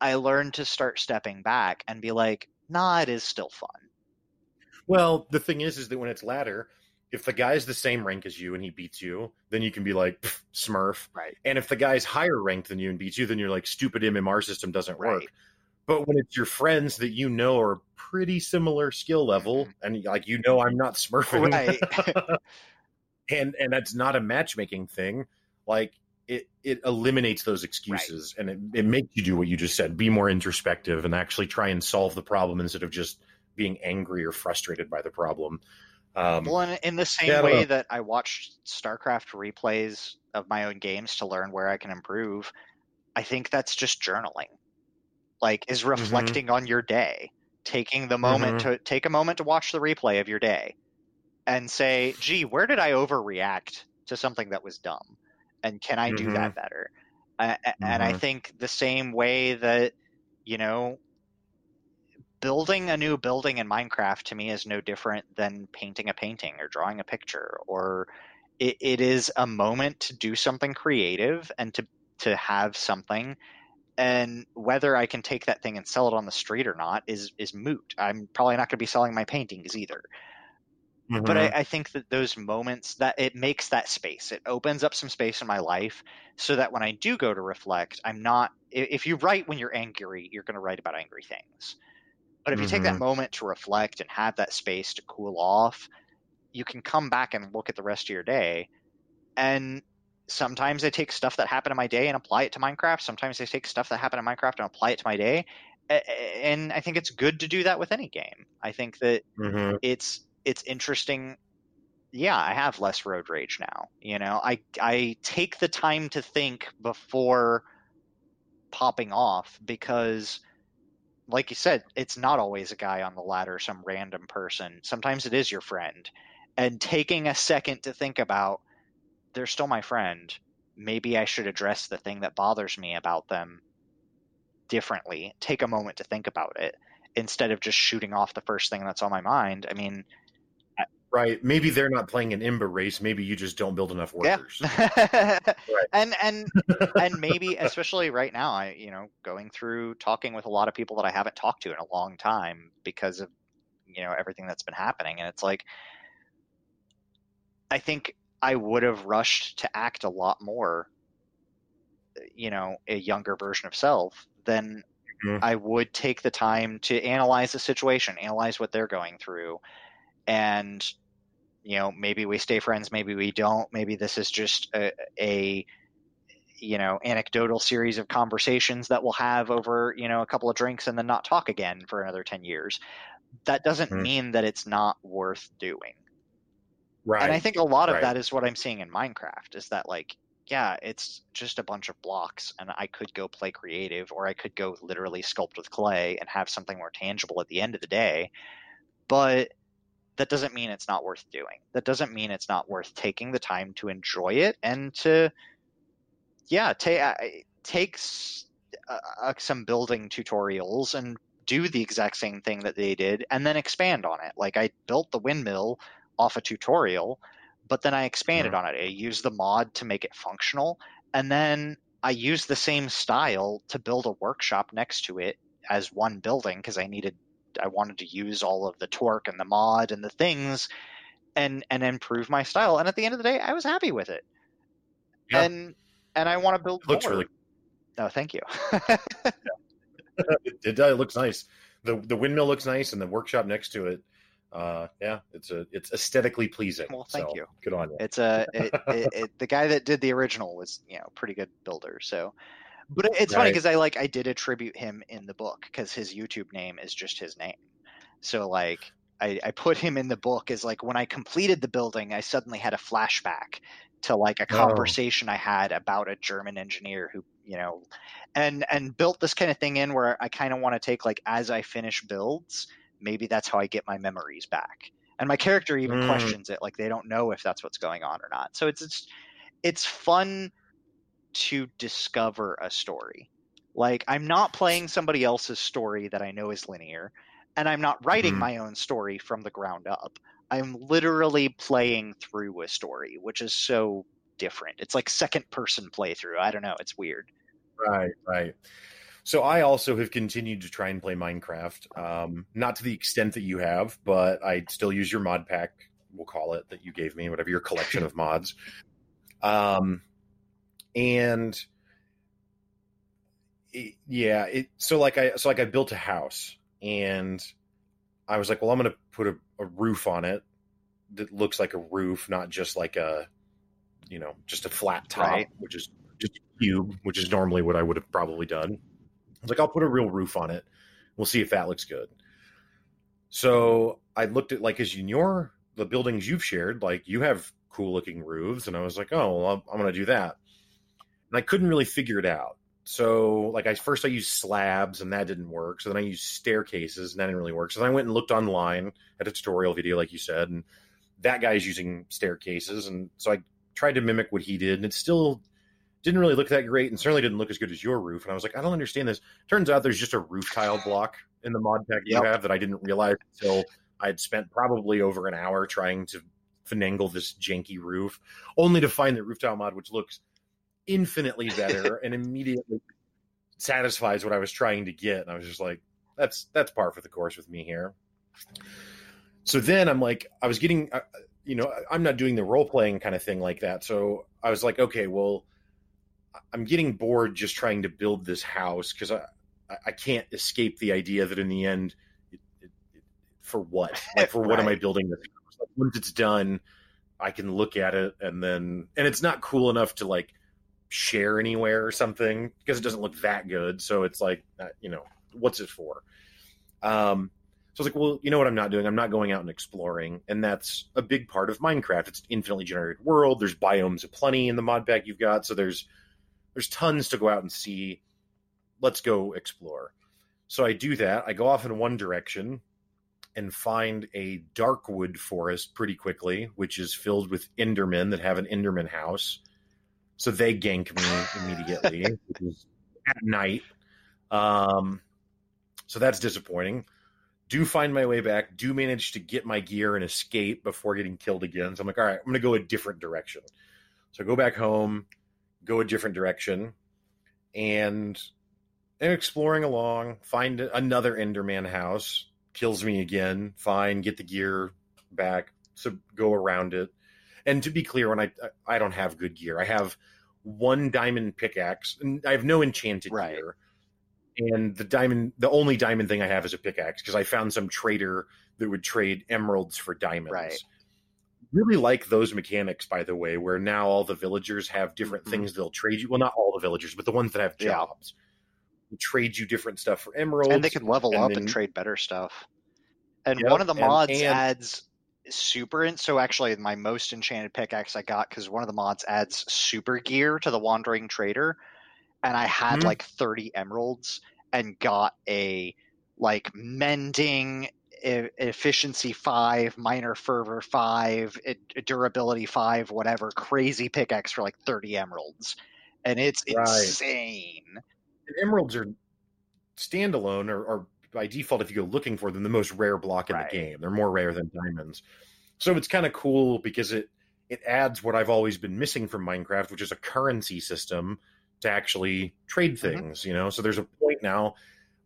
I learned to start stepping back and be like, nah, it is still fun. Well, the thing is, is that when it's ladder, if the guy's the same rank as you and he beats you, then you can be like Smurf. Right. And if the guy's higher ranked than you and beats you, then you're like stupid MMR system doesn't work. Right. But when it's your friends that you know are pretty similar skill level, mm-hmm. and like you know I'm not smurfing, Right. and and that's not a matchmaking thing, like it it eliminates those excuses and it, it makes you do what you just said, be more introspective and actually try and solve the problem instead of just being angry or frustrated by the problem. Um, Well, in, in the same Yeah, way know. that I watched StarCraft replays of my own games to learn where I can improve, I think that's just journaling. Like, is reflecting on your day, taking the moment to take a moment to watch the replay of your day and say, gee, where did I overreact to something that was dumb? And can I do that better? A- a- And I Mhm. think the same way that, you know, building a new building in Minecraft to me is no different than painting a painting or drawing a picture or it, it is a moment to do something creative and to to have something and whether I can take that thing and sell it on the street or not is is moot. I'm probably not going to be selling my paintings either. But mhm. I, I think that those moments that it makes that space, it opens up some space in my life so that when I do go to reflect, I'm not. If you write when you're angry, you're going to write about angry things. But if you take that Mhm. moment to reflect and have that space to cool off, you can come back and look at the rest of your day. And sometimes I take stuff that happened in my day and apply it to Minecraft. Sometimes I take stuff that happened in Minecraft and apply it to my day. And I think it's good to do that with any game. I think that Mhm. it's it's interesting. Yeah i have less road rage now you know? I i take the time to think before popping off because like you said it's not always a guy on the ladder some random person. Sometimes it is your friend. And taking a second to think about they're still my friend. Maybe i should address the thing that bothers me about them differently. Take a moment to think about it instead of just shooting off the first thing that's on my mind. I mean Right. Maybe they're not playing an Imba race. Maybe you just don't build enough workers. Yeah. and and and maybe especially right now i you know going through talking with a lot of people that i haven't talked to in a long time because of you know everything that's been happening and it's like i think i would have rushed to act a lot more you know a younger version of self than Mhm. i would take the time to analyze the situation analyze what they're going through and you know maybe we stay friends maybe we don't maybe this is just a, a you know anecdotal series of conversations that we'll have over you know a couple of drinks and then not talk again for another 10 years that doesn't Mhm. mean that it's not worth doing right. And I think a lot of right. that is what I'm seeing in Minecraft is that like yeah, it's just a bunch of blocks and I could go play creative or I could go literally sculpt with clay and have something more tangible at the end of the day. But that doesn't mean it's not worth doing. That doesn't mean it's not worth taking the time to enjoy it and to yeah, take takes uh, uh, some building tutorials and do the exact same thing that they did and then expand on it. Like I built the windmill off a tutorial, but then I expanded Mhm. on it. I used the mod to make it functional, and then I used the same style to build a workshop next to it as one building because I needed I wanted to use all of the torque and the mod and the things and and improve my style. And at the end of the day, I was happy with it. Yeah. And and I want to build It looks more. really No, thank you. it, it. It looks nice. the The windmill looks nice, and the workshop next to it. Uh, yeah, it's a it's aesthetically pleasing. Well, thank so you. Good on you. It's a it, it, it, the guy that did the original was you know pretty good builder. So, but it- it's funny because I like I did attribute him in the book because his YouTube name is just his name. So like I, I put him in the book as like when I completed the building, I suddenly had a flashback to like a Oh. conversation I had about a German engineer who you know, and and built this kind of thing in where I kind of want to take like as I finish builds, maybe that's how I get my memories back. And my character even Mm. questions it, like they don't know if that's what's going on or not. So it's it's it's fun to discover a story. Like I'm not playing somebody else's story that I know is linear, and I'm not writing Mhm. my own story from the ground up. I'm literally playing through a story, which is so different. It's like second person playthrough. I don't know, it's weird. Right, right. So I also have continued to try and play Minecraft, um, not to the extent that you have, but I still use your mod pack. We'll call it that you gave me, whatever your collection of mods. Um, and it, yeah, it so like I so like I built a house, and I was like, well, I'm going to put a, a roof on it that looks like a roof, not just like a you know just a flat top, Right. which is just a cube, which is normally what I would have probably done. I was like, I'll put a real roof on it. We'll see if that looks good. So I looked at like as in your the buildings you've shared, like you have cool looking roofs, and I was like, oh, well, I'm, I'm going to do that. And I couldn't really figure it out. So like I first I used slabs and that didn't work. So then I used staircases and that didn't really work. So then I went and looked online at a tutorial video, like you said, and that guy's using staircases, and so I tried to mimic what he did, and it still didn't really look that great, and certainly didn't look as good as your roof. And I was like, I don't understand this. Turns out there's just a roof tile block in the mod pack you Yep. have that I didn't realize until I had spent probably over an hour trying to finagle this janky roof, only to find the roof tile mod, which looks infinitely better and immediately satisfies what I was trying to get. And I was just like, that's that's par for the course with me here. So then I'm like, I was getting, uh, you know, I'm not doing the role playing kind of thing like that. So I was like, okay, well, I'm getting bored just trying to build this house because I I can't escape the idea that in the end, it, it, it, for what? Like for what am I building this? house? Like, once it's done, I can look at it and then and it's not cool enough to like share anywhere or something because it doesn't look that good. So it's like, uh, you know, what's it for? Um, so I was like, well, you know what I'm not doing? I'm not going out and exploring, and that's a big part of Minecraft. It's an infinitely generated world. There's biomes aplenty in the mod pack you've got, so there's there's tons to go out and see. Let's go explore. So I do that. I go off in one direction and find a darkwood forest pretty quickly, which is filled with Endermen that have an Enderman house. So they gank me immediately, at night. Um, so that's disappointing. Do find my way back. Do manage to get my gear and escape before getting killed again. So I'm like, all right, I'm going to go a different direction. So I go back home, go a different direction, and and exploring along, find another Enderman house, kills me again. Fine, get the gear back, so go around it. And to be clear, when I I don't have good gear, I have one diamond pickaxe, and I have no enchanted Right. gear. And the diamond, the only diamond thing I have is a pickaxe because I found some trader that would trade emeralds for diamonds. Right. Really like those mechanics, by the way, where now all the villagers have different Mhm. things they'll trade you. Well, not all the villagers, but the ones that have jobs will trade you different stuff for emeralds. and they can level and up then- and trade better stuff. And Yep, one of the and- mods and- adds super in so actually my most enchanted pickaxe I got because one of the mods adds super gear to the wandering trader, and I had Mhm. like 30 emeralds and got a like mending e- efficiency five, minor fervor five, e- durability five, whatever crazy pickaxe for like 30 emeralds, and it's Right. insane. And emeralds are standalone or, or by default if you go looking for them the most rare block in Right. the game they're more rare than diamonds so it's kind of cool because it it adds what i've always been missing from minecraft which is a currency system to actually trade Mhm. things you know so there's a point now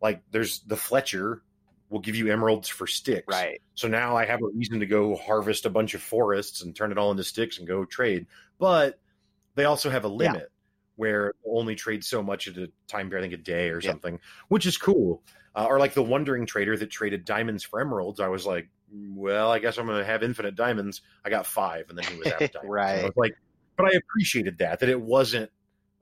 like there's the fletcher will give you emeralds for sticks Right. so now I have a reason to go harvest a bunch of forests and turn it all into sticks and go trade. But they also have a Yeah. Where only trade so much at a time, I think a day or Yeah. something, which is cool. Uh, or like the wandering trader that traded diamonds for emeralds. I was like, well, I guess I'm going to have infinite diamonds. I got five, and then he was out of diamonds. Right. Was like, but I appreciated that that it wasn't.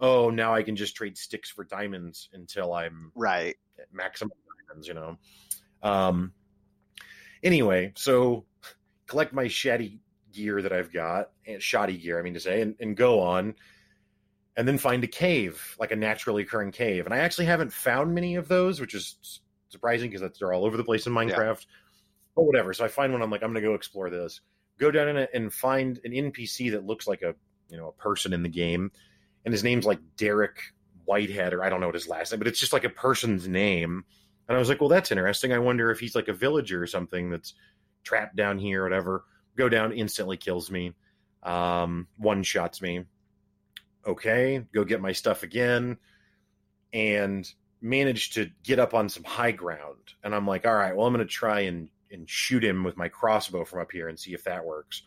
Oh, now I can just trade sticks for diamonds until I'm Right. at maximum diamonds, you know. Um anyway, so collect my shoddy gear that I've got, and shoddy gear, I mean to say, and, and go on and then find a cave, like a naturally occurring cave. And I actually haven't found many of those, which is surprising because they're all over the place in Minecraft. But whatever. So I find one, I'm like, I'm gonna go explore this. Go down in it and find an NPC that looks like a you know a person in the game, and his name's like Derek Whitehead, or I don't know what his last name, but it's just like a person's name. And I was like, well, that's interesting. I wonder if he's like a villager or something that's trapped down here or whatever. Go down, instantly kills me, um, one shots me. Okay, go get my stuff again, and managed to get up on some high ground. And I'm like, all right, well, I'm going to try and and shoot him with my crossbow from up here and see if that works.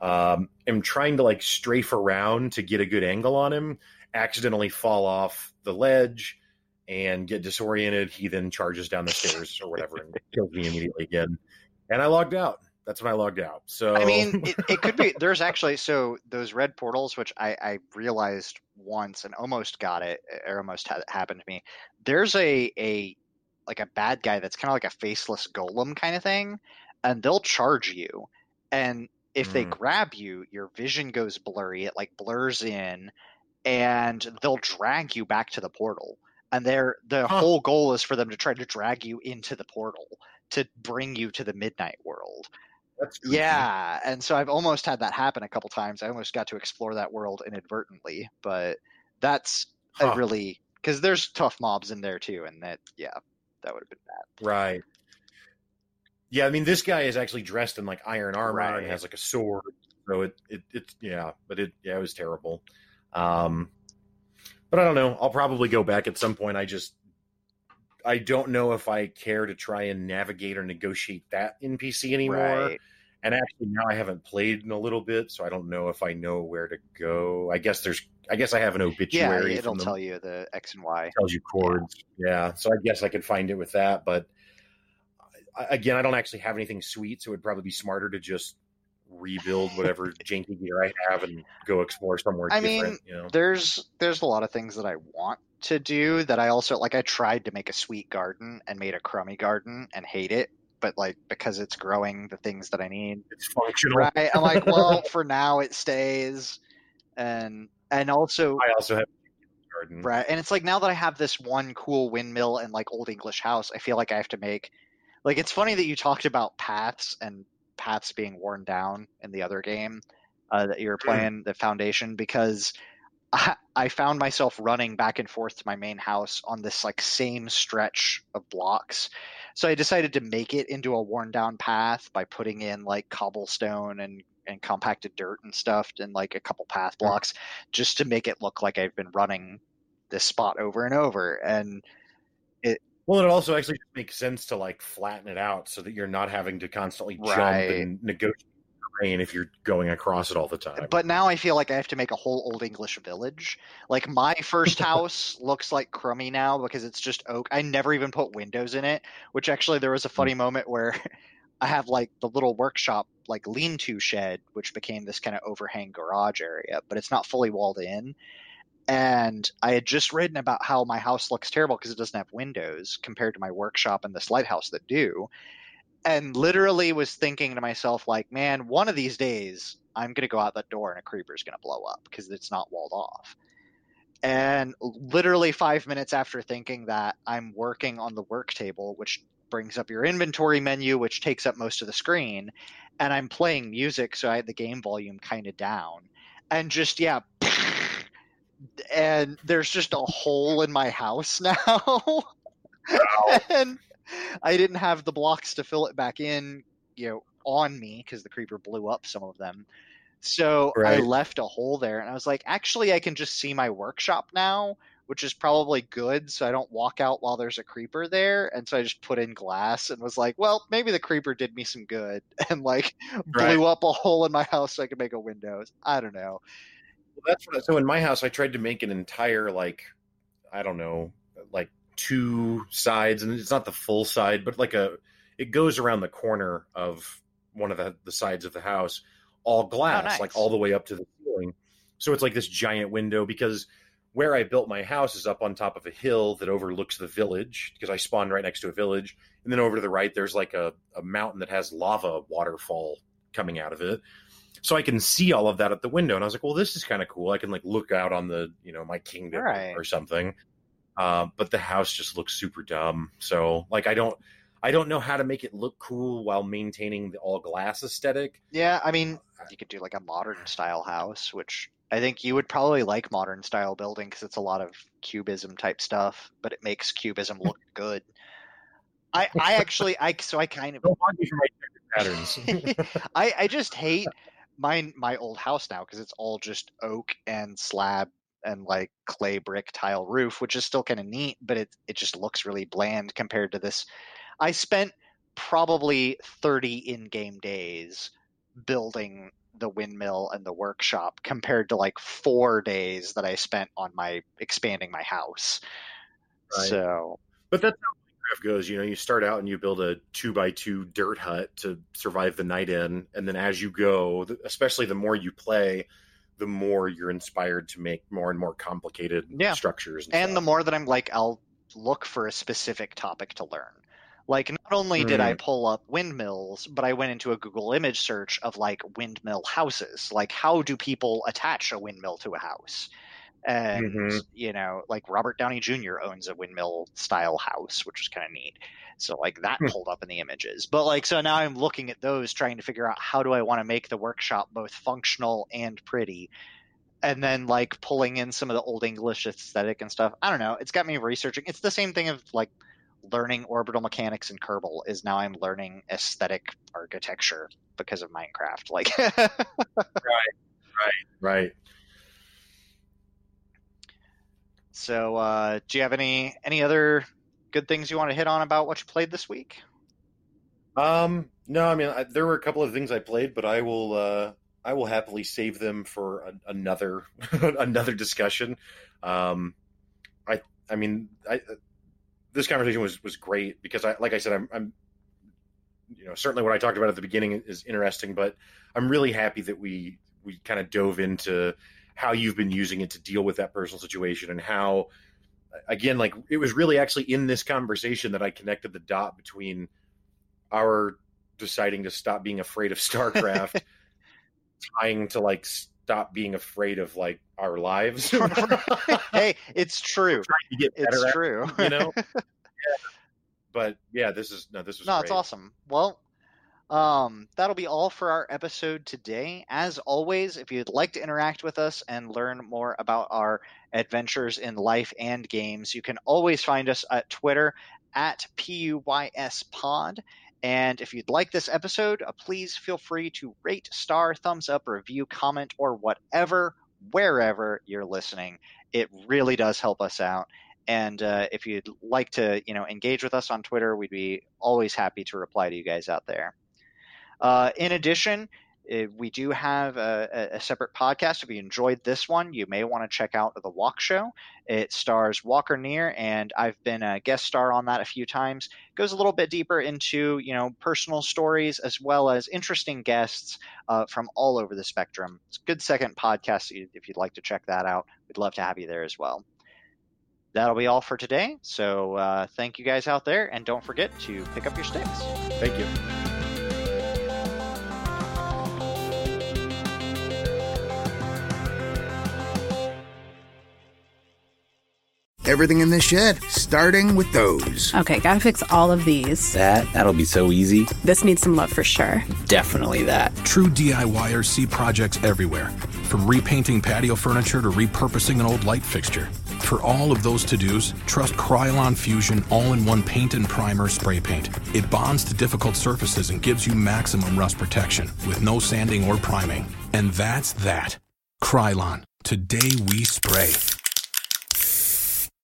Um, I'm trying to like strafe around to get a good angle on him, accidentally fall off the ledge and get disoriented. He then charges down the stairs or whatever and kills me immediately again. And I logged out. That's when I logged out. So I mean, it, it could be. There's actually so those red portals, which I, I realized once and almost got it, or almost had happened to me. There's a a like a bad guy that's kind of like a faceless golem kind of thing, and they'll charge you. And if they Mm. grab you, your vision goes blurry. It like blurs in, and they'll drag you back to the portal. And their the Huh. whole goal is for them to try to drag you into the portal to bring you to the midnight world. Yeah, and so I've almost had that happen a couple times. I almost got to explore that world inadvertently, but that's a Huh. really because there's tough mobs in there too, and that yeah, that would have been bad. Right. Yeah, I mean, this guy is actually dressed in like iron armor Right. and has like a sword. So it, it, it, yeah, but it, yeah, it was terrible. Um, but I don't know. I'll probably go back at some point. I just, I don't know if I care to try and navigate or negotiate that NPC anymore. Right. And actually, now I haven't played in a little bit, so I don't know if I know where to go. I guess there's, I guess I have an obituary. Yeah, it'll the- tell you the X and Y. tells you chords. Yeah. So I guess I could find it with that. But again, I don't actually have anything sweet, so it would probably be smarter to just rebuild whatever janky gear I have and go explore somewhere I different. mean, you know, There's there's a lot of things that I want to do that I also like. I tried to make a sweet garden and made a crummy garden and hate it, but like because it's growing the things that I need. it's functional. Right. I'm like, well, for now it stays, and and also I also have garden. Right. And it's like now that I have this one cool windmill and like old English house, I feel like I have to make like it's funny that you talked about paths and paths being worn down in the other game uh, that you were playing, the foundation, because I, I found myself running back and forth to my main house on this like same stretch of blocks. So I decided to make it into a worn down path by putting in like cobblestone and and compacted dirt and stuff and like a couple path blocks just to make it look like I've been running this spot over and over. And it Well, it also actually makes sense to like flatten it out so that you're not having to constantly jump and negotiate terrain if you're going across it all the time. but now I feel like I have to make a whole old English village. Like my first house looks like crummy now because it's just oak. I never even put windows in it, which actually there was a funny hmm. moment where I have like the little workshop like lean-to shed which became this kind of overhang garage area, but it's not fully walled in. And I had just written about how my house looks terrible because it doesn't have windows compared to my workshop and this lighthouse that do. And literally was thinking to myself like man one of these days i'm going to go out that door and a creeper's going to blow up because it's not walled off. And literally five minutes after thinking that i'm working on the work table which brings up your inventory menu which takes up most of the screen and i'm playing music so i had the game volume kind of down. And just yeah and there's just a hole in my house now. Wow. and I didn't have the blocks to fill it back in, you know, on me because the creeper blew up some of them. So I left a hole there, and I was like, actually, I can just see my workshop now, which is probably good. So I don't walk out while there's a creeper there, and so I just put in glass and was like, well, maybe the creeper did me some good, and like Right. blew up a hole in my house so I could make a windows. I don't know. Well, that's what. So in my house, I tried to make an entire like, I don't know, two sides, and it's not the full side, but like a, it goes around the corner of one of the the sides of the house, all glass, oh, nice. like all the way up to the ceiling. So it's like this giant window because where I built my house is up on top of a hill that overlooks the village because I spawned right next to a village, and then over to the right there's like a, a mountain that has lava waterfall coming out of it so I can see all of that at the window. And I was like, well, this is kind of cool. I can like look out on the, you know, my kingdom Right. or something. Uh, but the house just looks super dumb. So like, I don't, I don't know how to make it look cool while maintaining the all glass aesthetic. Yeah, I mean, you could do like a modern style house, which I think you would probably like modern style building because it's a lot of cubism type stuff, but it makes cubism look good. I, I actually I so I kind of Don't argue for my patterns. I, I just hate my my old house now because it's all just oak and slab and like clay brick tile roof, which is still kind of neat, but it it just looks really bland compared to this. I spent probably 30 in-game days building the windmill and the workshop compared to like 4 days that I spent on my expanding my house. Right. So, But that's how Minecraft goes. You know, you start out and you build a two by two dirt hut to survive the night in, and then as you go, especially the more you play, the more you're inspired to make more and more complicated Yeah. structures. And, and the more that I'm like, I'll look for a specific topic to learn. Like, not only did I mm. pull up windmills, but I went into a Google image search of like windmill houses. Like, how do people attach a windmill to a house? And, Mhm. you know, like Robert Downey Jr. owns a windmill style house, which is kind of neat. So, like, that Hmm. pulled up in the images. But, like, so now I'm looking at those, trying to figure out how do I want to make the workshop both functional and pretty and then like pulling in some of the old English aesthetic and stuff. I don't know. It's got me researching. It's the same thing of like learning orbital mechanics in Kerbal is now I'm learning aesthetic architecture because of Minecraft. Like right, right, right. So uh do you have any any other good things you want to hit on about what you played this week? Um, no, I mean I, there were a couple of things I played, but I will uh, I will happily save them for a, another another discussion. Um, I I mean I this conversation was was great because I like I said I'm, I'm you know certainly what I talked about at the beginning is interesting, but I'm really happy that we we kind of dove into how you've been using it to deal with that personal situation and how again like it was really actually in this conversation that I connected the dot between our deciding to stop being afraid of StarCraft, trying to like stop being afraid of like our lives, hey, it's true. to get It's true. it, you know. But yeah, this is no, this was no, great. it's awesome. Well, um, that'll be all for our episode today. As always, if you'd like to interact with us and learn more about our adventures in life and games, you can always find us at Twitter at PUYSPod. And if you'd like this episode, uh, please feel free to rate, star, thumbs up, review, comment, or whatever, wherever you're listening. It really does help us out. And uh, if you'd like to, you know, engage with us on Twitter, we'd be always happy to reply to you guys out there. Uh, in addition, uh, we do have a, a- a separate podcast. If you enjoyed this one, you may want to check out the Walk Show. It stars Walker Neer, and I've been a guest star on that a few times. It Goes a little bit deeper into you know personal stories as well as interesting guests uh, from all over the spectrum. It's a good second podcast if you'd like to check that out. We'd love to have you there as well that'll be all for today. So uh, thank you guys out there, and don't forget to pick up your sticks. Thank you. Everything in this shed, starting with those. Okay, gotta fix all of these. That, that'll be so easy. This needs some love for sure. Definitely that. True DIYers see projects everywhere, from repainting patio furniture to repurposing an old light fixture. For all of those to-dos, trust Krylon Fusion all-in-one paint and primer spray paint. It bonds to difficult surfaces and gives you maximum rust protection with no sanding or priming. And that's that. Krylon. Today we spray.